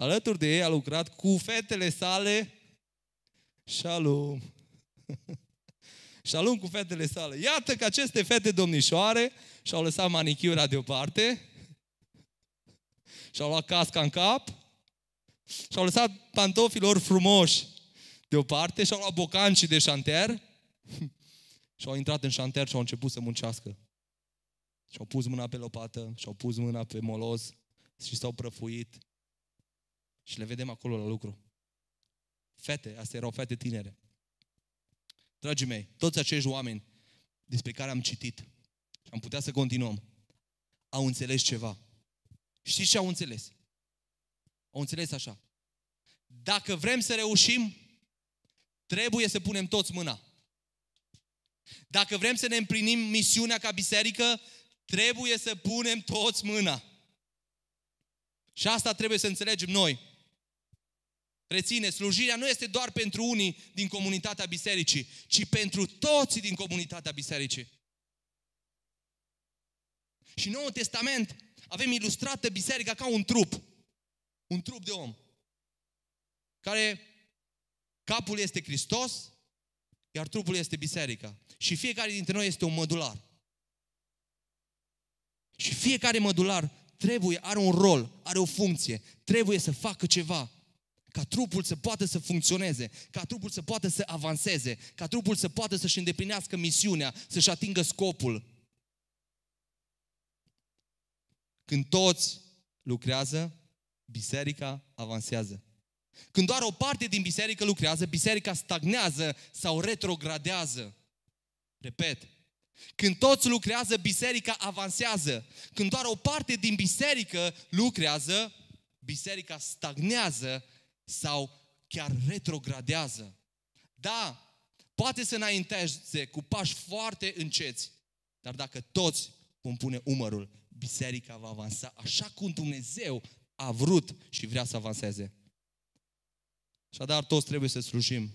Alături de ei a lucrat cu fetele sale Shalom. Shalom cu fetele sale. Iată că aceste fete domnișoare și-au lăsat manichiura deoparte Și-au luat casca în cap și-au lăsat pantofilor frumoși deoparte și-au luat bocancii de șanter și au intrat în șanter și au început să muncească. Și-au pus mâna pe lopată, și-au pus mâna pe moloz și s-au prăfuit. Și le vedem acolo la lucru. Fete, astea erau fete tinere. Dragii mei, toți acești oameni despre care am citit și am putea să continuăm, au înțeles ceva. Știți ce au înțeles? Au înțeles așa. Dacă vrem să reușim, trebuie să punem toți mâna. Dacă vrem să ne împlinim misiunea ca biserică, trebuie să punem toți mâna. Și asta trebuie să înțelegem noi. Reține, slujirea nu este doar pentru unii din comunitatea bisericii, ci pentru toți din comunitatea bisericii. Și în Noul Testament avem ilustrată biserica ca un trup. Un trup de om. Care capul este Hristos, iar trupul este biserica. Și fiecare dintre noi este un modular. Și fiecare modular trebuie, are un rol, are o funcție, trebuie să facă ceva ca trupul să poată să funcționeze, ca trupul să poată să avanseze, ca trupul să poată să-și îndeplinească misiunea, să-și atingă scopul. Când toți lucrează, biserica avansează. Când doar o parte din biserică lucrează, biserica stagnează sau retrogradează. Repet, când toți lucrează, biserica avansează. Când doar o parte din biserică lucrează, biserica stagnează sau chiar retrogradează. Da, poate să înainteze cu pași foarte înceți, dar dacă toți vom pune umărul, biserica va avansa așa cum Dumnezeu a vrut și vrea să avanseze. Așadar, toți trebuie să slujim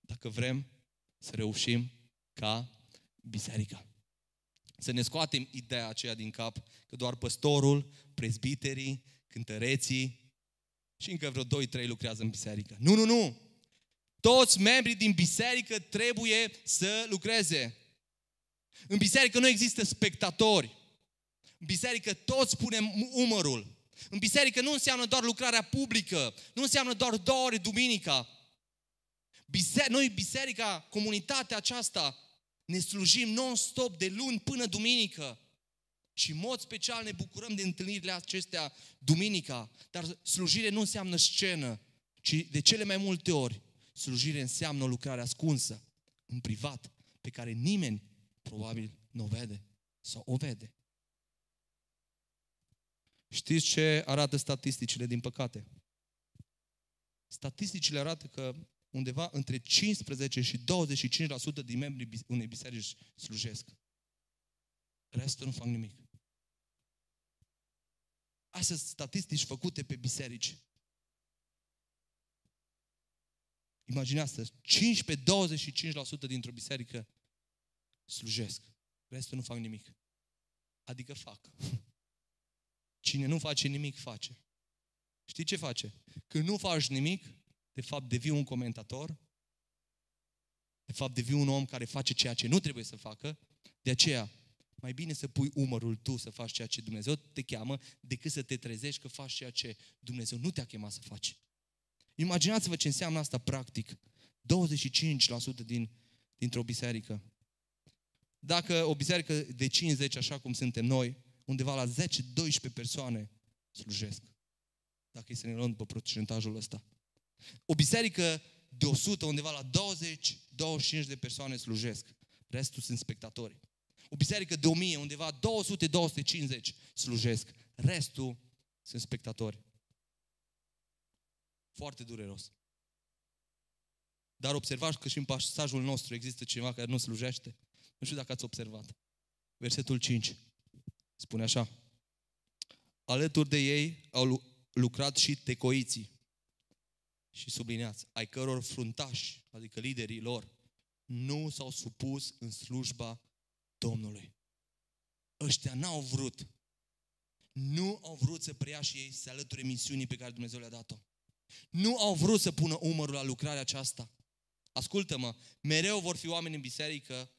dacă vrem să reușim ca biserica. Să ne scoatem ideea aceea din cap că doar păstorul, prezbiterii, cântăreții și încă vreo 2-3 lucrează în biserică. Nu, nu, nu! Toți membrii din biserică trebuie să lucreze. În biserică nu există spectatori. În biserică toți punem umărul. În biserică nu înseamnă doar lucrarea publică, nu înseamnă doar două ore duminica. Biser- noi, biserica, comunitatea aceasta, ne slujim non-stop de luni până duminică. Și în mod special ne bucurăm de întâlnirile acestea duminica. Dar slujire nu înseamnă scenă, ci de cele mai multe ori slujire înseamnă o lucrare ascunsă, în privat, pe care nimeni probabil nu o vede sau o vede. Știți ce arată statisticile, din păcate? Statisticile arată că undeva între 15 și 25% din membrii unei biserici slujesc. Restul nu fac nimic. Astea sunt statistici făcute pe biserici. Imaginează, 15-25% dintr-o biserică slujesc. Restul nu fac nimic. Adică fac. Cine nu face nimic, face. Știi ce face? Când nu faci nimic, de fapt devii un comentator, de fapt devii un om care face ceea ce nu trebuie să facă, de aceea mai bine să pui umărul tu să faci ceea ce Dumnezeu te cheamă, decât să te trezești că faci ceea ce Dumnezeu nu te-a chemat să faci. Imaginați-vă ce înseamnă asta practic. 25% din, dintr-o biserică. Dacă o biserică de 50, așa cum suntem noi, undeva la 10-12 persoane slujesc. Dacă e să ne luăm după procentajul ăsta. O biserică de 100, undeva la 20-25 de persoane slujesc. Restul sunt spectatori. O biserică de 1000, undeva 200-250 slujesc. Restul sunt spectatori. Foarte dureros. Dar observați că și în pasajul nostru există ceva care nu slujește. Nu știu dacă ați observat. Versetul 5. Spune așa. Alături de ei au lucrat și tecoiții. Și sublineați, ai căror fruntași, adică liderii lor, nu s-au supus în slujba Domnului. Ăștia n-au vrut. Nu au vrut să preia și ei să se alăture misiunii pe care Dumnezeu le-a dat-o. Nu au vrut să pună umărul la lucrarea aceasta. Ascultă-mă, mereu vor fi oameni în biserică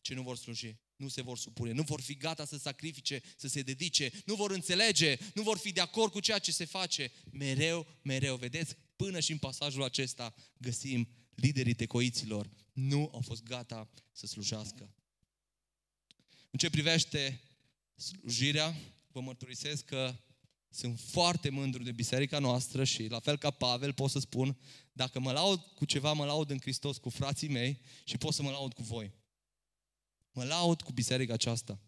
ce nu vor sluji. nu se vor supune, nu vor fi gata să sacrifice, să se dedice, nu vor înțelege, nu vor fi de acord cu ceea ce se face. Mereu, mereu, vedeți, până și în pasajul acesta găsim liderii tecoiților nu au fost gata să slujească. În ce privește slujirea, vă mărturisesc că sunt foarte mândru de biserica noastră și la fel ca Pavel pot să spun, dacă mă laud cu ceva, mă laud în Hristos cu frații mei și pot să mă laud cu voi. Mă laud cu biserica aceasta.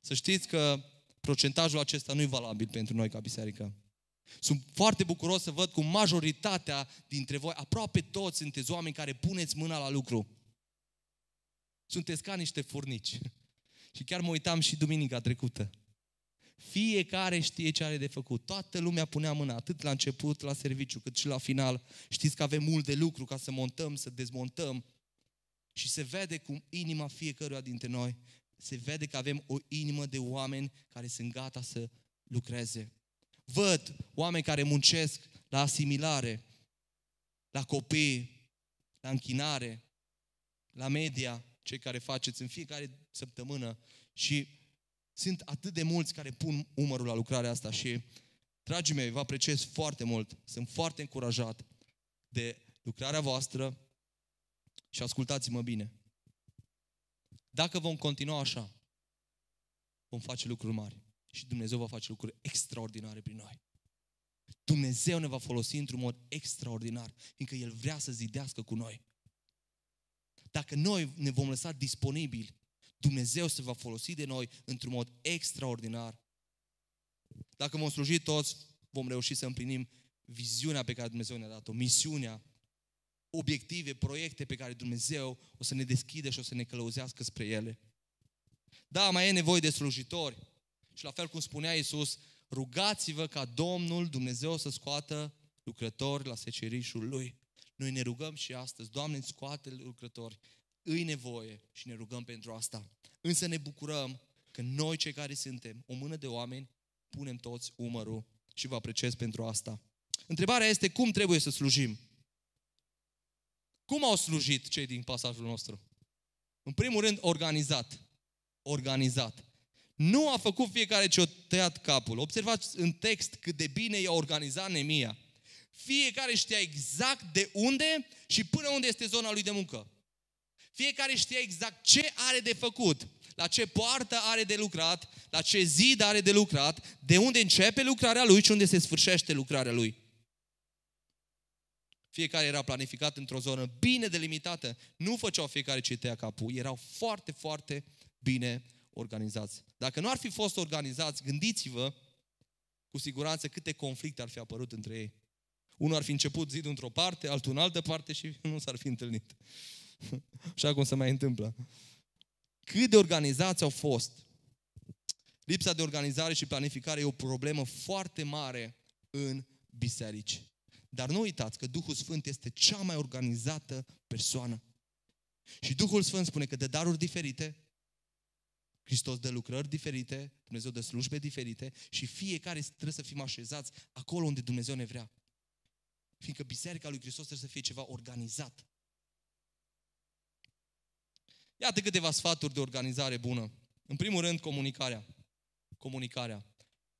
Să știți că procentajul acesta nu e valabil pentru noi ca biserică. Sunt foarte bucuros să văd cum majoritatea dintre voi, aproape toți, sunteți oameni care puneți mâna la lucru. Sunteți ca niște furnici. Și chiar mă uitam și duminica trecută. Fiecare știe ce are de făcut. Toată lumea punea mâna, atât la început, la serviciu, cât și la final. Știți că avem mult de lucru ca să montăm, să dezmontăm. Și se vede cum inima fiecăruia dintre noi, se vede că avem o inimă de oameni care sunt gata să lucreze. Văd oameni care muncesc la asimilare, la copii, la închinare, la media, cei care faceți în fiecare săptămână și sunt atât de mulți care pun umărul la lucrarea asta și, dragii mei, vă apreciez foarte mult, sunt foarte încurajat de lucrarea voastră și ascultați-mă bine. Dacă vom continua așa, vom face lucruri mari și Dumnezeu va face lucruri extraordinare prin noi. Dumnezeu ne va folosi într-un mod extraordinar, fiindcă El vrea să zidească cu noi. Dacă noi ne vom lăsa disponibili, Dumnezeu se va folosi de noi într-un mod extraordinar. Dacă vom sluji toți, vom reuși să împlinim viziunea pe care Dumnezeu ne-a dat-o, misiunea, obiective, proiecte pe care Dumnezeu o să ne deschide și o să ne călăuzească spre ele. Da, mai e nevoie de slujitori. Și la fel cum spunea Iisus, rugați-vă ca Domnul Dumnezeu să scoată lucrători la secerișul Lui. Noi ne rugăm și astăzi, Doamne, scoate lucrători. Îi nevoie și ne rugăm pentru asta. Însă ne bucurăm că noi cei care suntem, o mână de oameni, punem toți umărul și vă apreciez pentru asta. Întrebarea este cum trebuie să slujim? Cum au slujit cei din pasajul nostru? În primul rând, organizat. Organizat. Nu a făcut fiecare ce-o tăiat capul. Observați în text cât de bine i-a organizat Nemia. Fiecare știa exact de unde și până unde este zona lui de muncă. Fiecare știa exact ce are de făcut, la ce poartă are de lucrat, la ce zid are de lucrat, de unde începe lucrarea lui și unde se sfârșește lucrarea lui. Fiecare era planificat într-o zonă bine delimitată. Nu făceau fiecare ce tăia capul. Erau foarte, foarte bine organizați. Dacă nu ar fi fost organizați, gândiți-vă cu siguranță câte conflicte ar fi apărut între ei. Unul ar fi început zidul într-o parte, altul în altă parte și nu s-ar fi întâlnit. Așa cum se mai întâmplă. Cât de organizați au fost. Lipsa de organizare și planificare e o problemă foarte mare în biserici. Dar nu uitați că Duhul Sfânt este cea mai organizată persoană. Și Duhul Sfânt spune că de daruri diferite, Hristos dă lucrări diferite, Dumnezeu dă slujbe diferite și fiecare trebuie să fim așezați acolo unde Dumnezeu ne vrea. Fiindcă Biserica lui Hristos trebuie să fie ceva organizat. Iată câteva sfaturi de organizare bună. În primul rând, comunicarea. Comunicarea.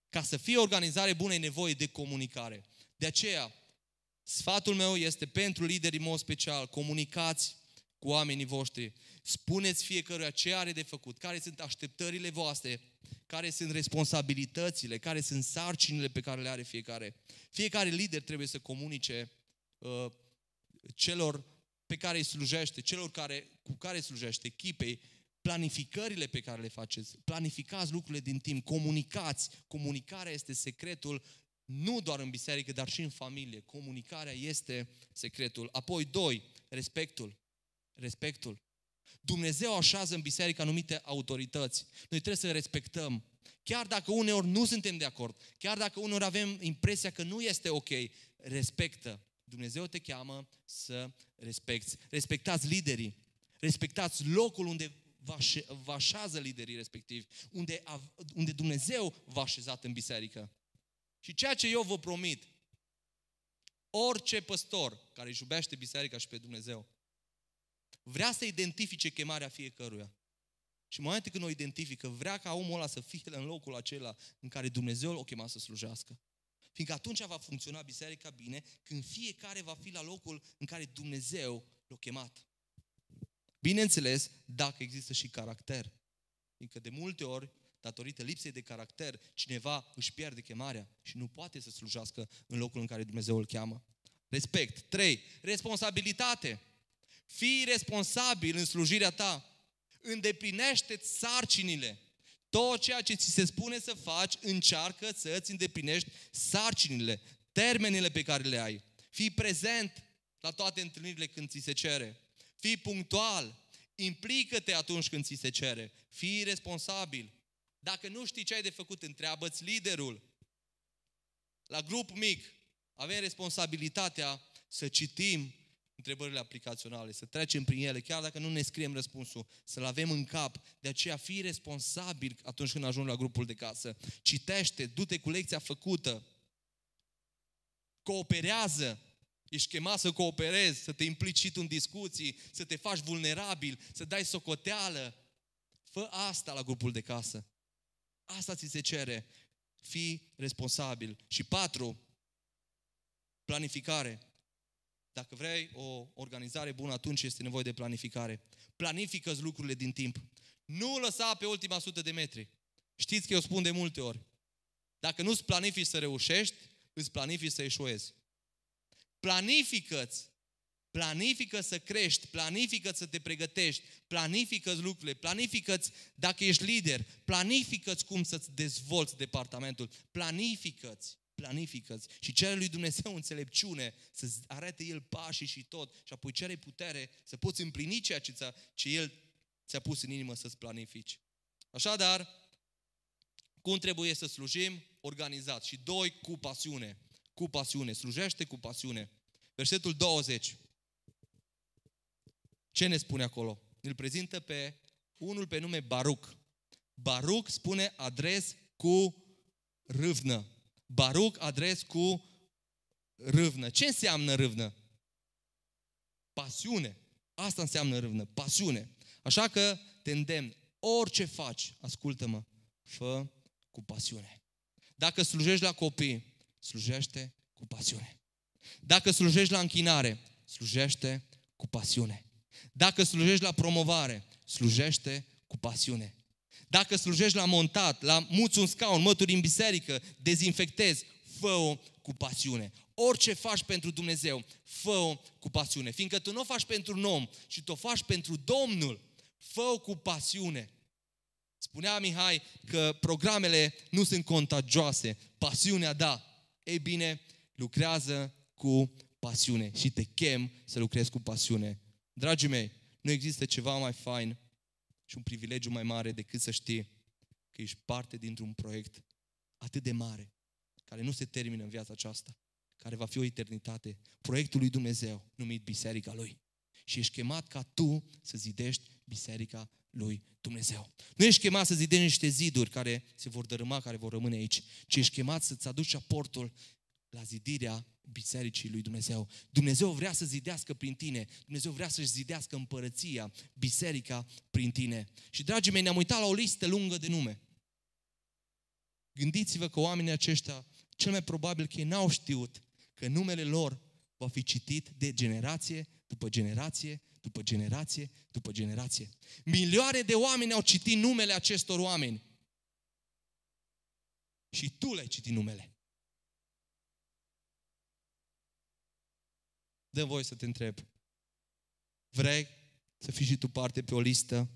Ca să fie organizare bună e nevoie de comunicare. De aceea, sfatul meu este pentru liderii în mod special, comunicați cu oamenii voștri. Spuneți fiecăruia ce are de făcut, care sunt așteptările voastre, care sunt responsabilitățile, care sunt sarcinile pe care le are fiecare. Fiecare lider trebuie să comunice uh, celor pe care îi slujește, celor care, cu care slujește, echipei, planificările pe care le faceți. Planificați lucrurile din timp, comunicați. Comunicarea este secretul nu doar în biserică, dar și în familie. Comunicarea este secretul. Apoi, doi, respectul. Respectul. Dumnezeu așează în biserică anumite autorități. Noi trebuie să respectăm. Chiar dacă uneori nu suntem de acord, chiar dacă uneori avem impresia că nu este ok, respectă. Dumnezeu te cheamă să respecti. Respectați liderii. Respectați locul unde vă așează liderii respectivi, unde, unde Dumnezeu v-a așezat în biserică. Și ceea ce eu vă promit, orice păstor care își iubește biserica și pe Dumnezeu, vrea să identifice chemarea fiecăruia. Și în momentul când o identifică, vrea ca omul ăla să fie în locul acela în care Dumnezeu o chema să slujească. Fiindcă atunci va funcționa biserica bine, când fiecare va fi la locul în care Dumnezeu l-a chemat. Bineînțeles, dacă există și caracter. Fiindcă de multe ori, datorită lipsei de caracter, cineva își pierde chemarea și nu poate să slujească în locul în care Dumnezeu îl cheamă. Respect. 3. Responsabilitate. Fii responsabil în slujirea ta. Îndeplinește-ți sarcinile. Tot ceea ce ți se spune să faci, încearcă să îți îndeplinești sarcinile, termenele pe care le ai. Fii prezent la toate întâlnirile când ți se cere. Fii punctual. Implică-te atunci când ți se cere. Fii responsabil. Dacă nu știi ce ai de făcut, întreabă-ți liderul. La grup mic avem responsabilitatea să citim întrebările aplicaționale, să trecem prin ele, chiar dacă nu ne scriem răspunsul, să-l avem în cap. De aceea fii responsabil atunci când ajungi la grupul de casă. Citește, du-te cu lecția făcută. Cooperează. Ești chemat să cooperezi, să te implici și tu în discuții, să te faci vulnerabil, să dai socoteală. Fă asta la grupul de casă. Asta ți se cere. Fii responsabil. Și patru, planificare. Dacă vrei o organizare bună, atunci este nevoie de planificare. planifică lucrurile din timp. Nu lăsa pe ultima sută de metri. Știți că eu spun de multe ori. Dacă nu-ți planifici să reușești, îți planifici să eșuezi. Planifică-ți. Planifică să crești, planifică să te pregătești, planifică lucrurile, planifică dacă ești lider, planifică cum să-ți dezvolți departamentul, planifică planifică și cere lui Dumnezeu înțelepciune, să arate El pașii și tot, și apoi cere putere să poți împlini ceea ce, ți-a, ce El ți-a pus în inimă să-ți planifici. Așadar, cum trebuie să slujim? Organizat. Și doi, cu pasiune. Cu pasiune. Slujește cu pasiune. Versetul 20. Ce ne spune acolo? Îl prezintă pe unul pe nume Baruch. Baruch spune adres cu râvnă. Baruch adres cu râvnă. Ce înseamnă râvnă? Pasiune. Asta înseamnă râvnă, pasiune. Așa că te îndemn, orice faci, ascultă-mă, fă cu pasiune. Dacă slujești la copii, slujește cu pasiune. Dacă slujești la închinare, slujește cu pasiune. Dacă slujești la promovare, slujește cu pasiune. Dacă slujești la montat, la muți un scaun, mături în biserică, dezinfectezi, fă-o cu pasiune. Orice faci pentru Dumnezeu, fă-o cu pasiune. Fiindcă tu nu o faci pentru un om, ci tu o faci pentru Domnul, fă-o cu pasiune. Spunea Mihai că programele nu sunt contagioase, pasiunea da. Ei bine, lucrează cu pasiune și te chem să lucrezi cu pasiune. Dragii mei, nu există ceva mai fain și un privilegiu mai mare decât să știi că ești parte dintr-un proiect atât de mare, care nu se termină în viața aceasta, care va fi o eternitate, proiectul lui Dumnezeu, numit Biserica Lui. Și ești chemat ca tu să zidești Biserica lui Dumnezeu. Nu ești chemat să zidești niște ziduri care se vor dărâma, care vor rămâne aici, ci ești chemat să-ți aduci aportul la zidirea bisericii lui Dumnezeu. Dumnezeu vrea să zidească prin tine. Dumnezeu vrea să-și zidească împărăția, biserica prin tine. Și, dragii mei, ne-am uitat la o listă lungă de nume. Gândiți-vă că oamenii aceștia, cel mai probabil că ei n-au știut că numele lor va fi citit de generație după generație, după generație, după generație. Milioane de oameni au citit numele acestor oameni. Și tu le-ai citit numele. Dă voi să te întreb. Vrei să fii și tu parte pe o listă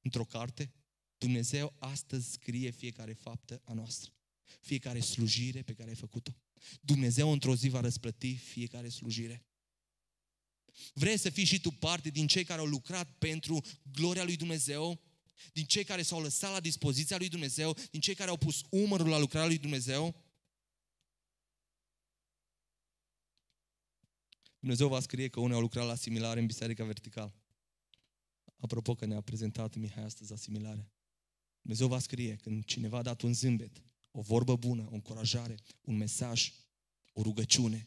într-o carte? Dumnezeu astăzi scrie fiecare faptă a noastră. Fiecare slujire pe care ai făcut-o. Dumnezeu într-o zi va răsplăti fiecare slujire. Vrei să fii și tu parte din cei care au lucrat pentru gloria lui Dumnezeu? Din cei care s-au lăsat la dispoziția lui Dumnezeu? Din cei care au pus umărul la lucrarea lui Dumnezeu? Dumnezeu va scrie că unii au lucrat la asimilare în Biserica Verticală. Apropo că ne-a prezentat Mihai astăzi asimilare. Dumnezeu va scrie când cineva a dat un zâmbet, o vorbă bună, o încurajare, un mesaj, o rugăciune.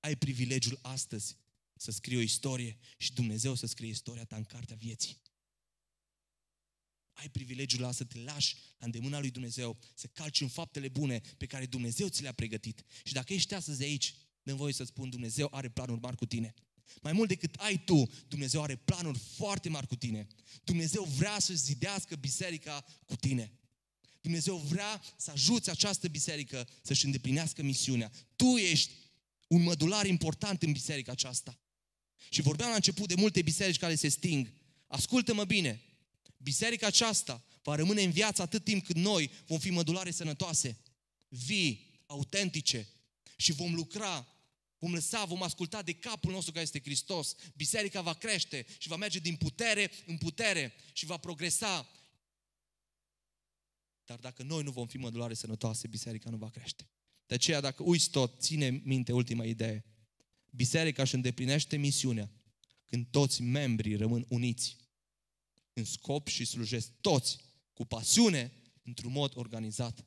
Ai privilegiul astăzi să scrii o istorie și Dumnezeu să scrie istoria ta în cartea vieții. ai privilegiul ăla să te lași la îndemâna lui Dumnezeu, să calci în faptele bune pe care Dumnezeu ți le-a pregătit. Și dacă ești astăzi aici, dă voie să spun, Dumnezeu are planuri mari cu tine. Mai mult decât ai tu, Dumnezeu are planuri foarte mari cu tine. Dumnezeu vrea să zidească biserica cu tine. Dumnezeu vrea să ajuți această biserică să-și îndeplinească misiunea. Tu ești un mădular important în biserica aceasta. Și vorbeam la început de multe biserici care se sting. Ascultă-mă bine, biserica aceasta va rămâne în viață atât timp cât noi vom fi mădulare sănătoase, vii, autentice și vom lucra Vom lăsa, vom asculta de capul nostru care este Hristos. Biserica va crește și va merge din putere în putere și va progresa. Dar dacă noi nu vom fi mădulare sănătoase, biserica nu va crește. De aceea, dacă uiți tot, ține minte ultima idee. Biserica își îndeplinește misiunea când toți membrii rămân uniți în scop și slujesc toți cu pasiune într-un mod organizat.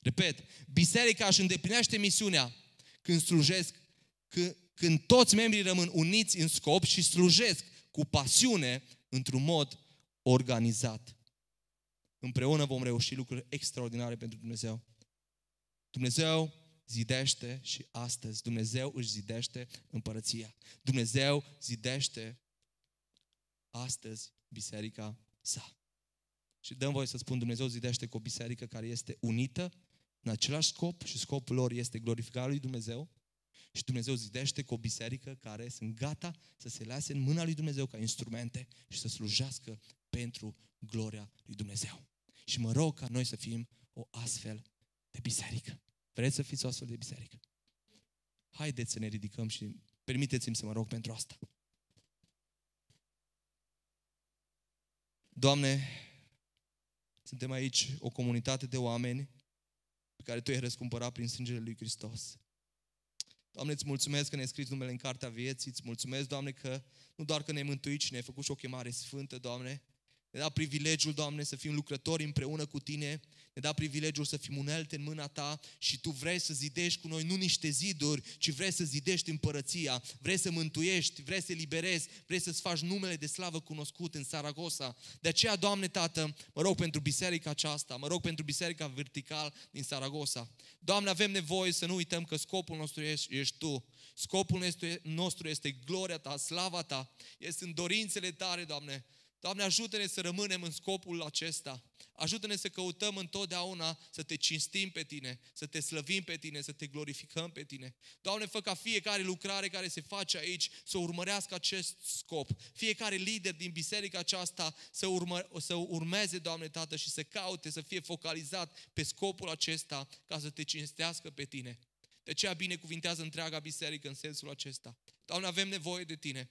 Repet, biserica își îndeplinește misiunea când slujesc, când, când toți membrii rămân uniți în scop și slujesc cu pasiune într-un mod organizat. Împreună vom reuși lucruri extraordinare pentru Dumnezeu. Dumnezeu zidește și astăzi Dumnezeu își zidește împărăția. Dumnezeu zidește astăzi biserica sa. Și dăm voie să spun, Dumnezeu zidește cu o biserică care este unită în același scop și scopul lor este glorificarea lui Dumnezeu și Dumnezeu zidește cu o biserică care sunt gata să se lase în mâna lui Dumnezeu ca instrumente și să slujească pentru gloria lui Dumnezeu. Și mă rog ca noi să fim o astfel de biserică. Vreți să fiți o astfel de biserică? Haideți să ne ridicăm și permiteți-mi să mă rog pentru asta. Doamne, suntem aici o comunitate de oameni pe care Tu ai răscumpărat prin sângele Lui Hristos. Doamne, îți mulțumesc că ne-ai scris numele în cartea vieții, îți mulțumesc, Doamne, că nu doar că ne-ai mântuit, ci ne-ai făcut și o chemare sfântă, Doamne, ne da privilegiul, Doamne, să fim lucrători împreună cu Tine, ne da privilegiul să fim unelte în mâna Ta și Tu vrei să zidești cu noi nu niște ziduri, ci vrei să zidești împărăția, vrei să mântuiești, vrei să liberezi, vrei să-ți faci numele de slavă cunoscut în Saragossa. De aceea, Doamne, Tată, mă rog pentru biserica aceasta, mă rog pentru biserica vertical din Saragossa. Doamne, avem nevoie să nu uităm că scopul nostru ești, ești Tu. Scopul nostru este gloria Ta, slava Ta, este în dorințele Tale, Doamne, Doamne, ajută-ne să rămânem în scopul acesta. Ajută-ne să căutăm întotdeauna să te cinstim pe Tine, să te slăvim pe Tine, să te glorificăm pe Tine. Doamne, fă ca fiecare lucrare care se face aici să urmărească acest scop. Fiecare lider din biserica aceasta să, urmă, să urmeze, Doamne Tată, și să caute, să fie focalizat pe scopul acesta ca să te cinstească pe Tine. De aceea binecuvintează întreaga biserică în sensul acesta. Doamne, avem nevoie de Tine.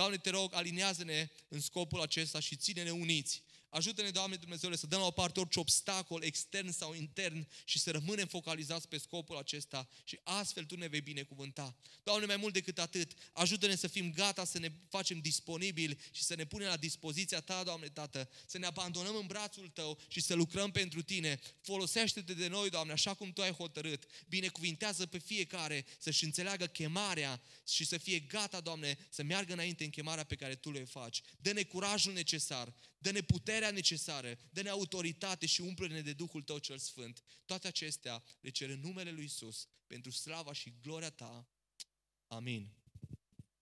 Doamne, te rog, aliniază-ne în scopul acesta și ține-ne uniți Ajută-ne, Doamne Dumnezeule, să dăm la o parte orice obstacol extern sau intern și să rămânem focalizați pe scopul acesta și astfel Tu ne vei binecuvânta. Doamne, mai mult decât atât, ajută-ne să fim gata să ne facem disponibili și să ne punem la dispoziția Ta, Doamne Tată, să ne abandonăm în brațul Tău și să lucrăm pentru Tine. Folosește-te de noi, Doamne, așa cum Tu ai hotărât. Binecuvintează pe fiecare să-și înțeleagă chemarea și să fie gata, Doamne, să meargă înainte în chemarea pe care Tu le faci. Dă-ne curajul necesar, dă-ne puterea necesară, dă-ne autoritate și umple-ne de Duhul Tău cel Sfânt. Toate acestea le cer în numele Lui Isus, pentru slava și gloria Ta. Amin.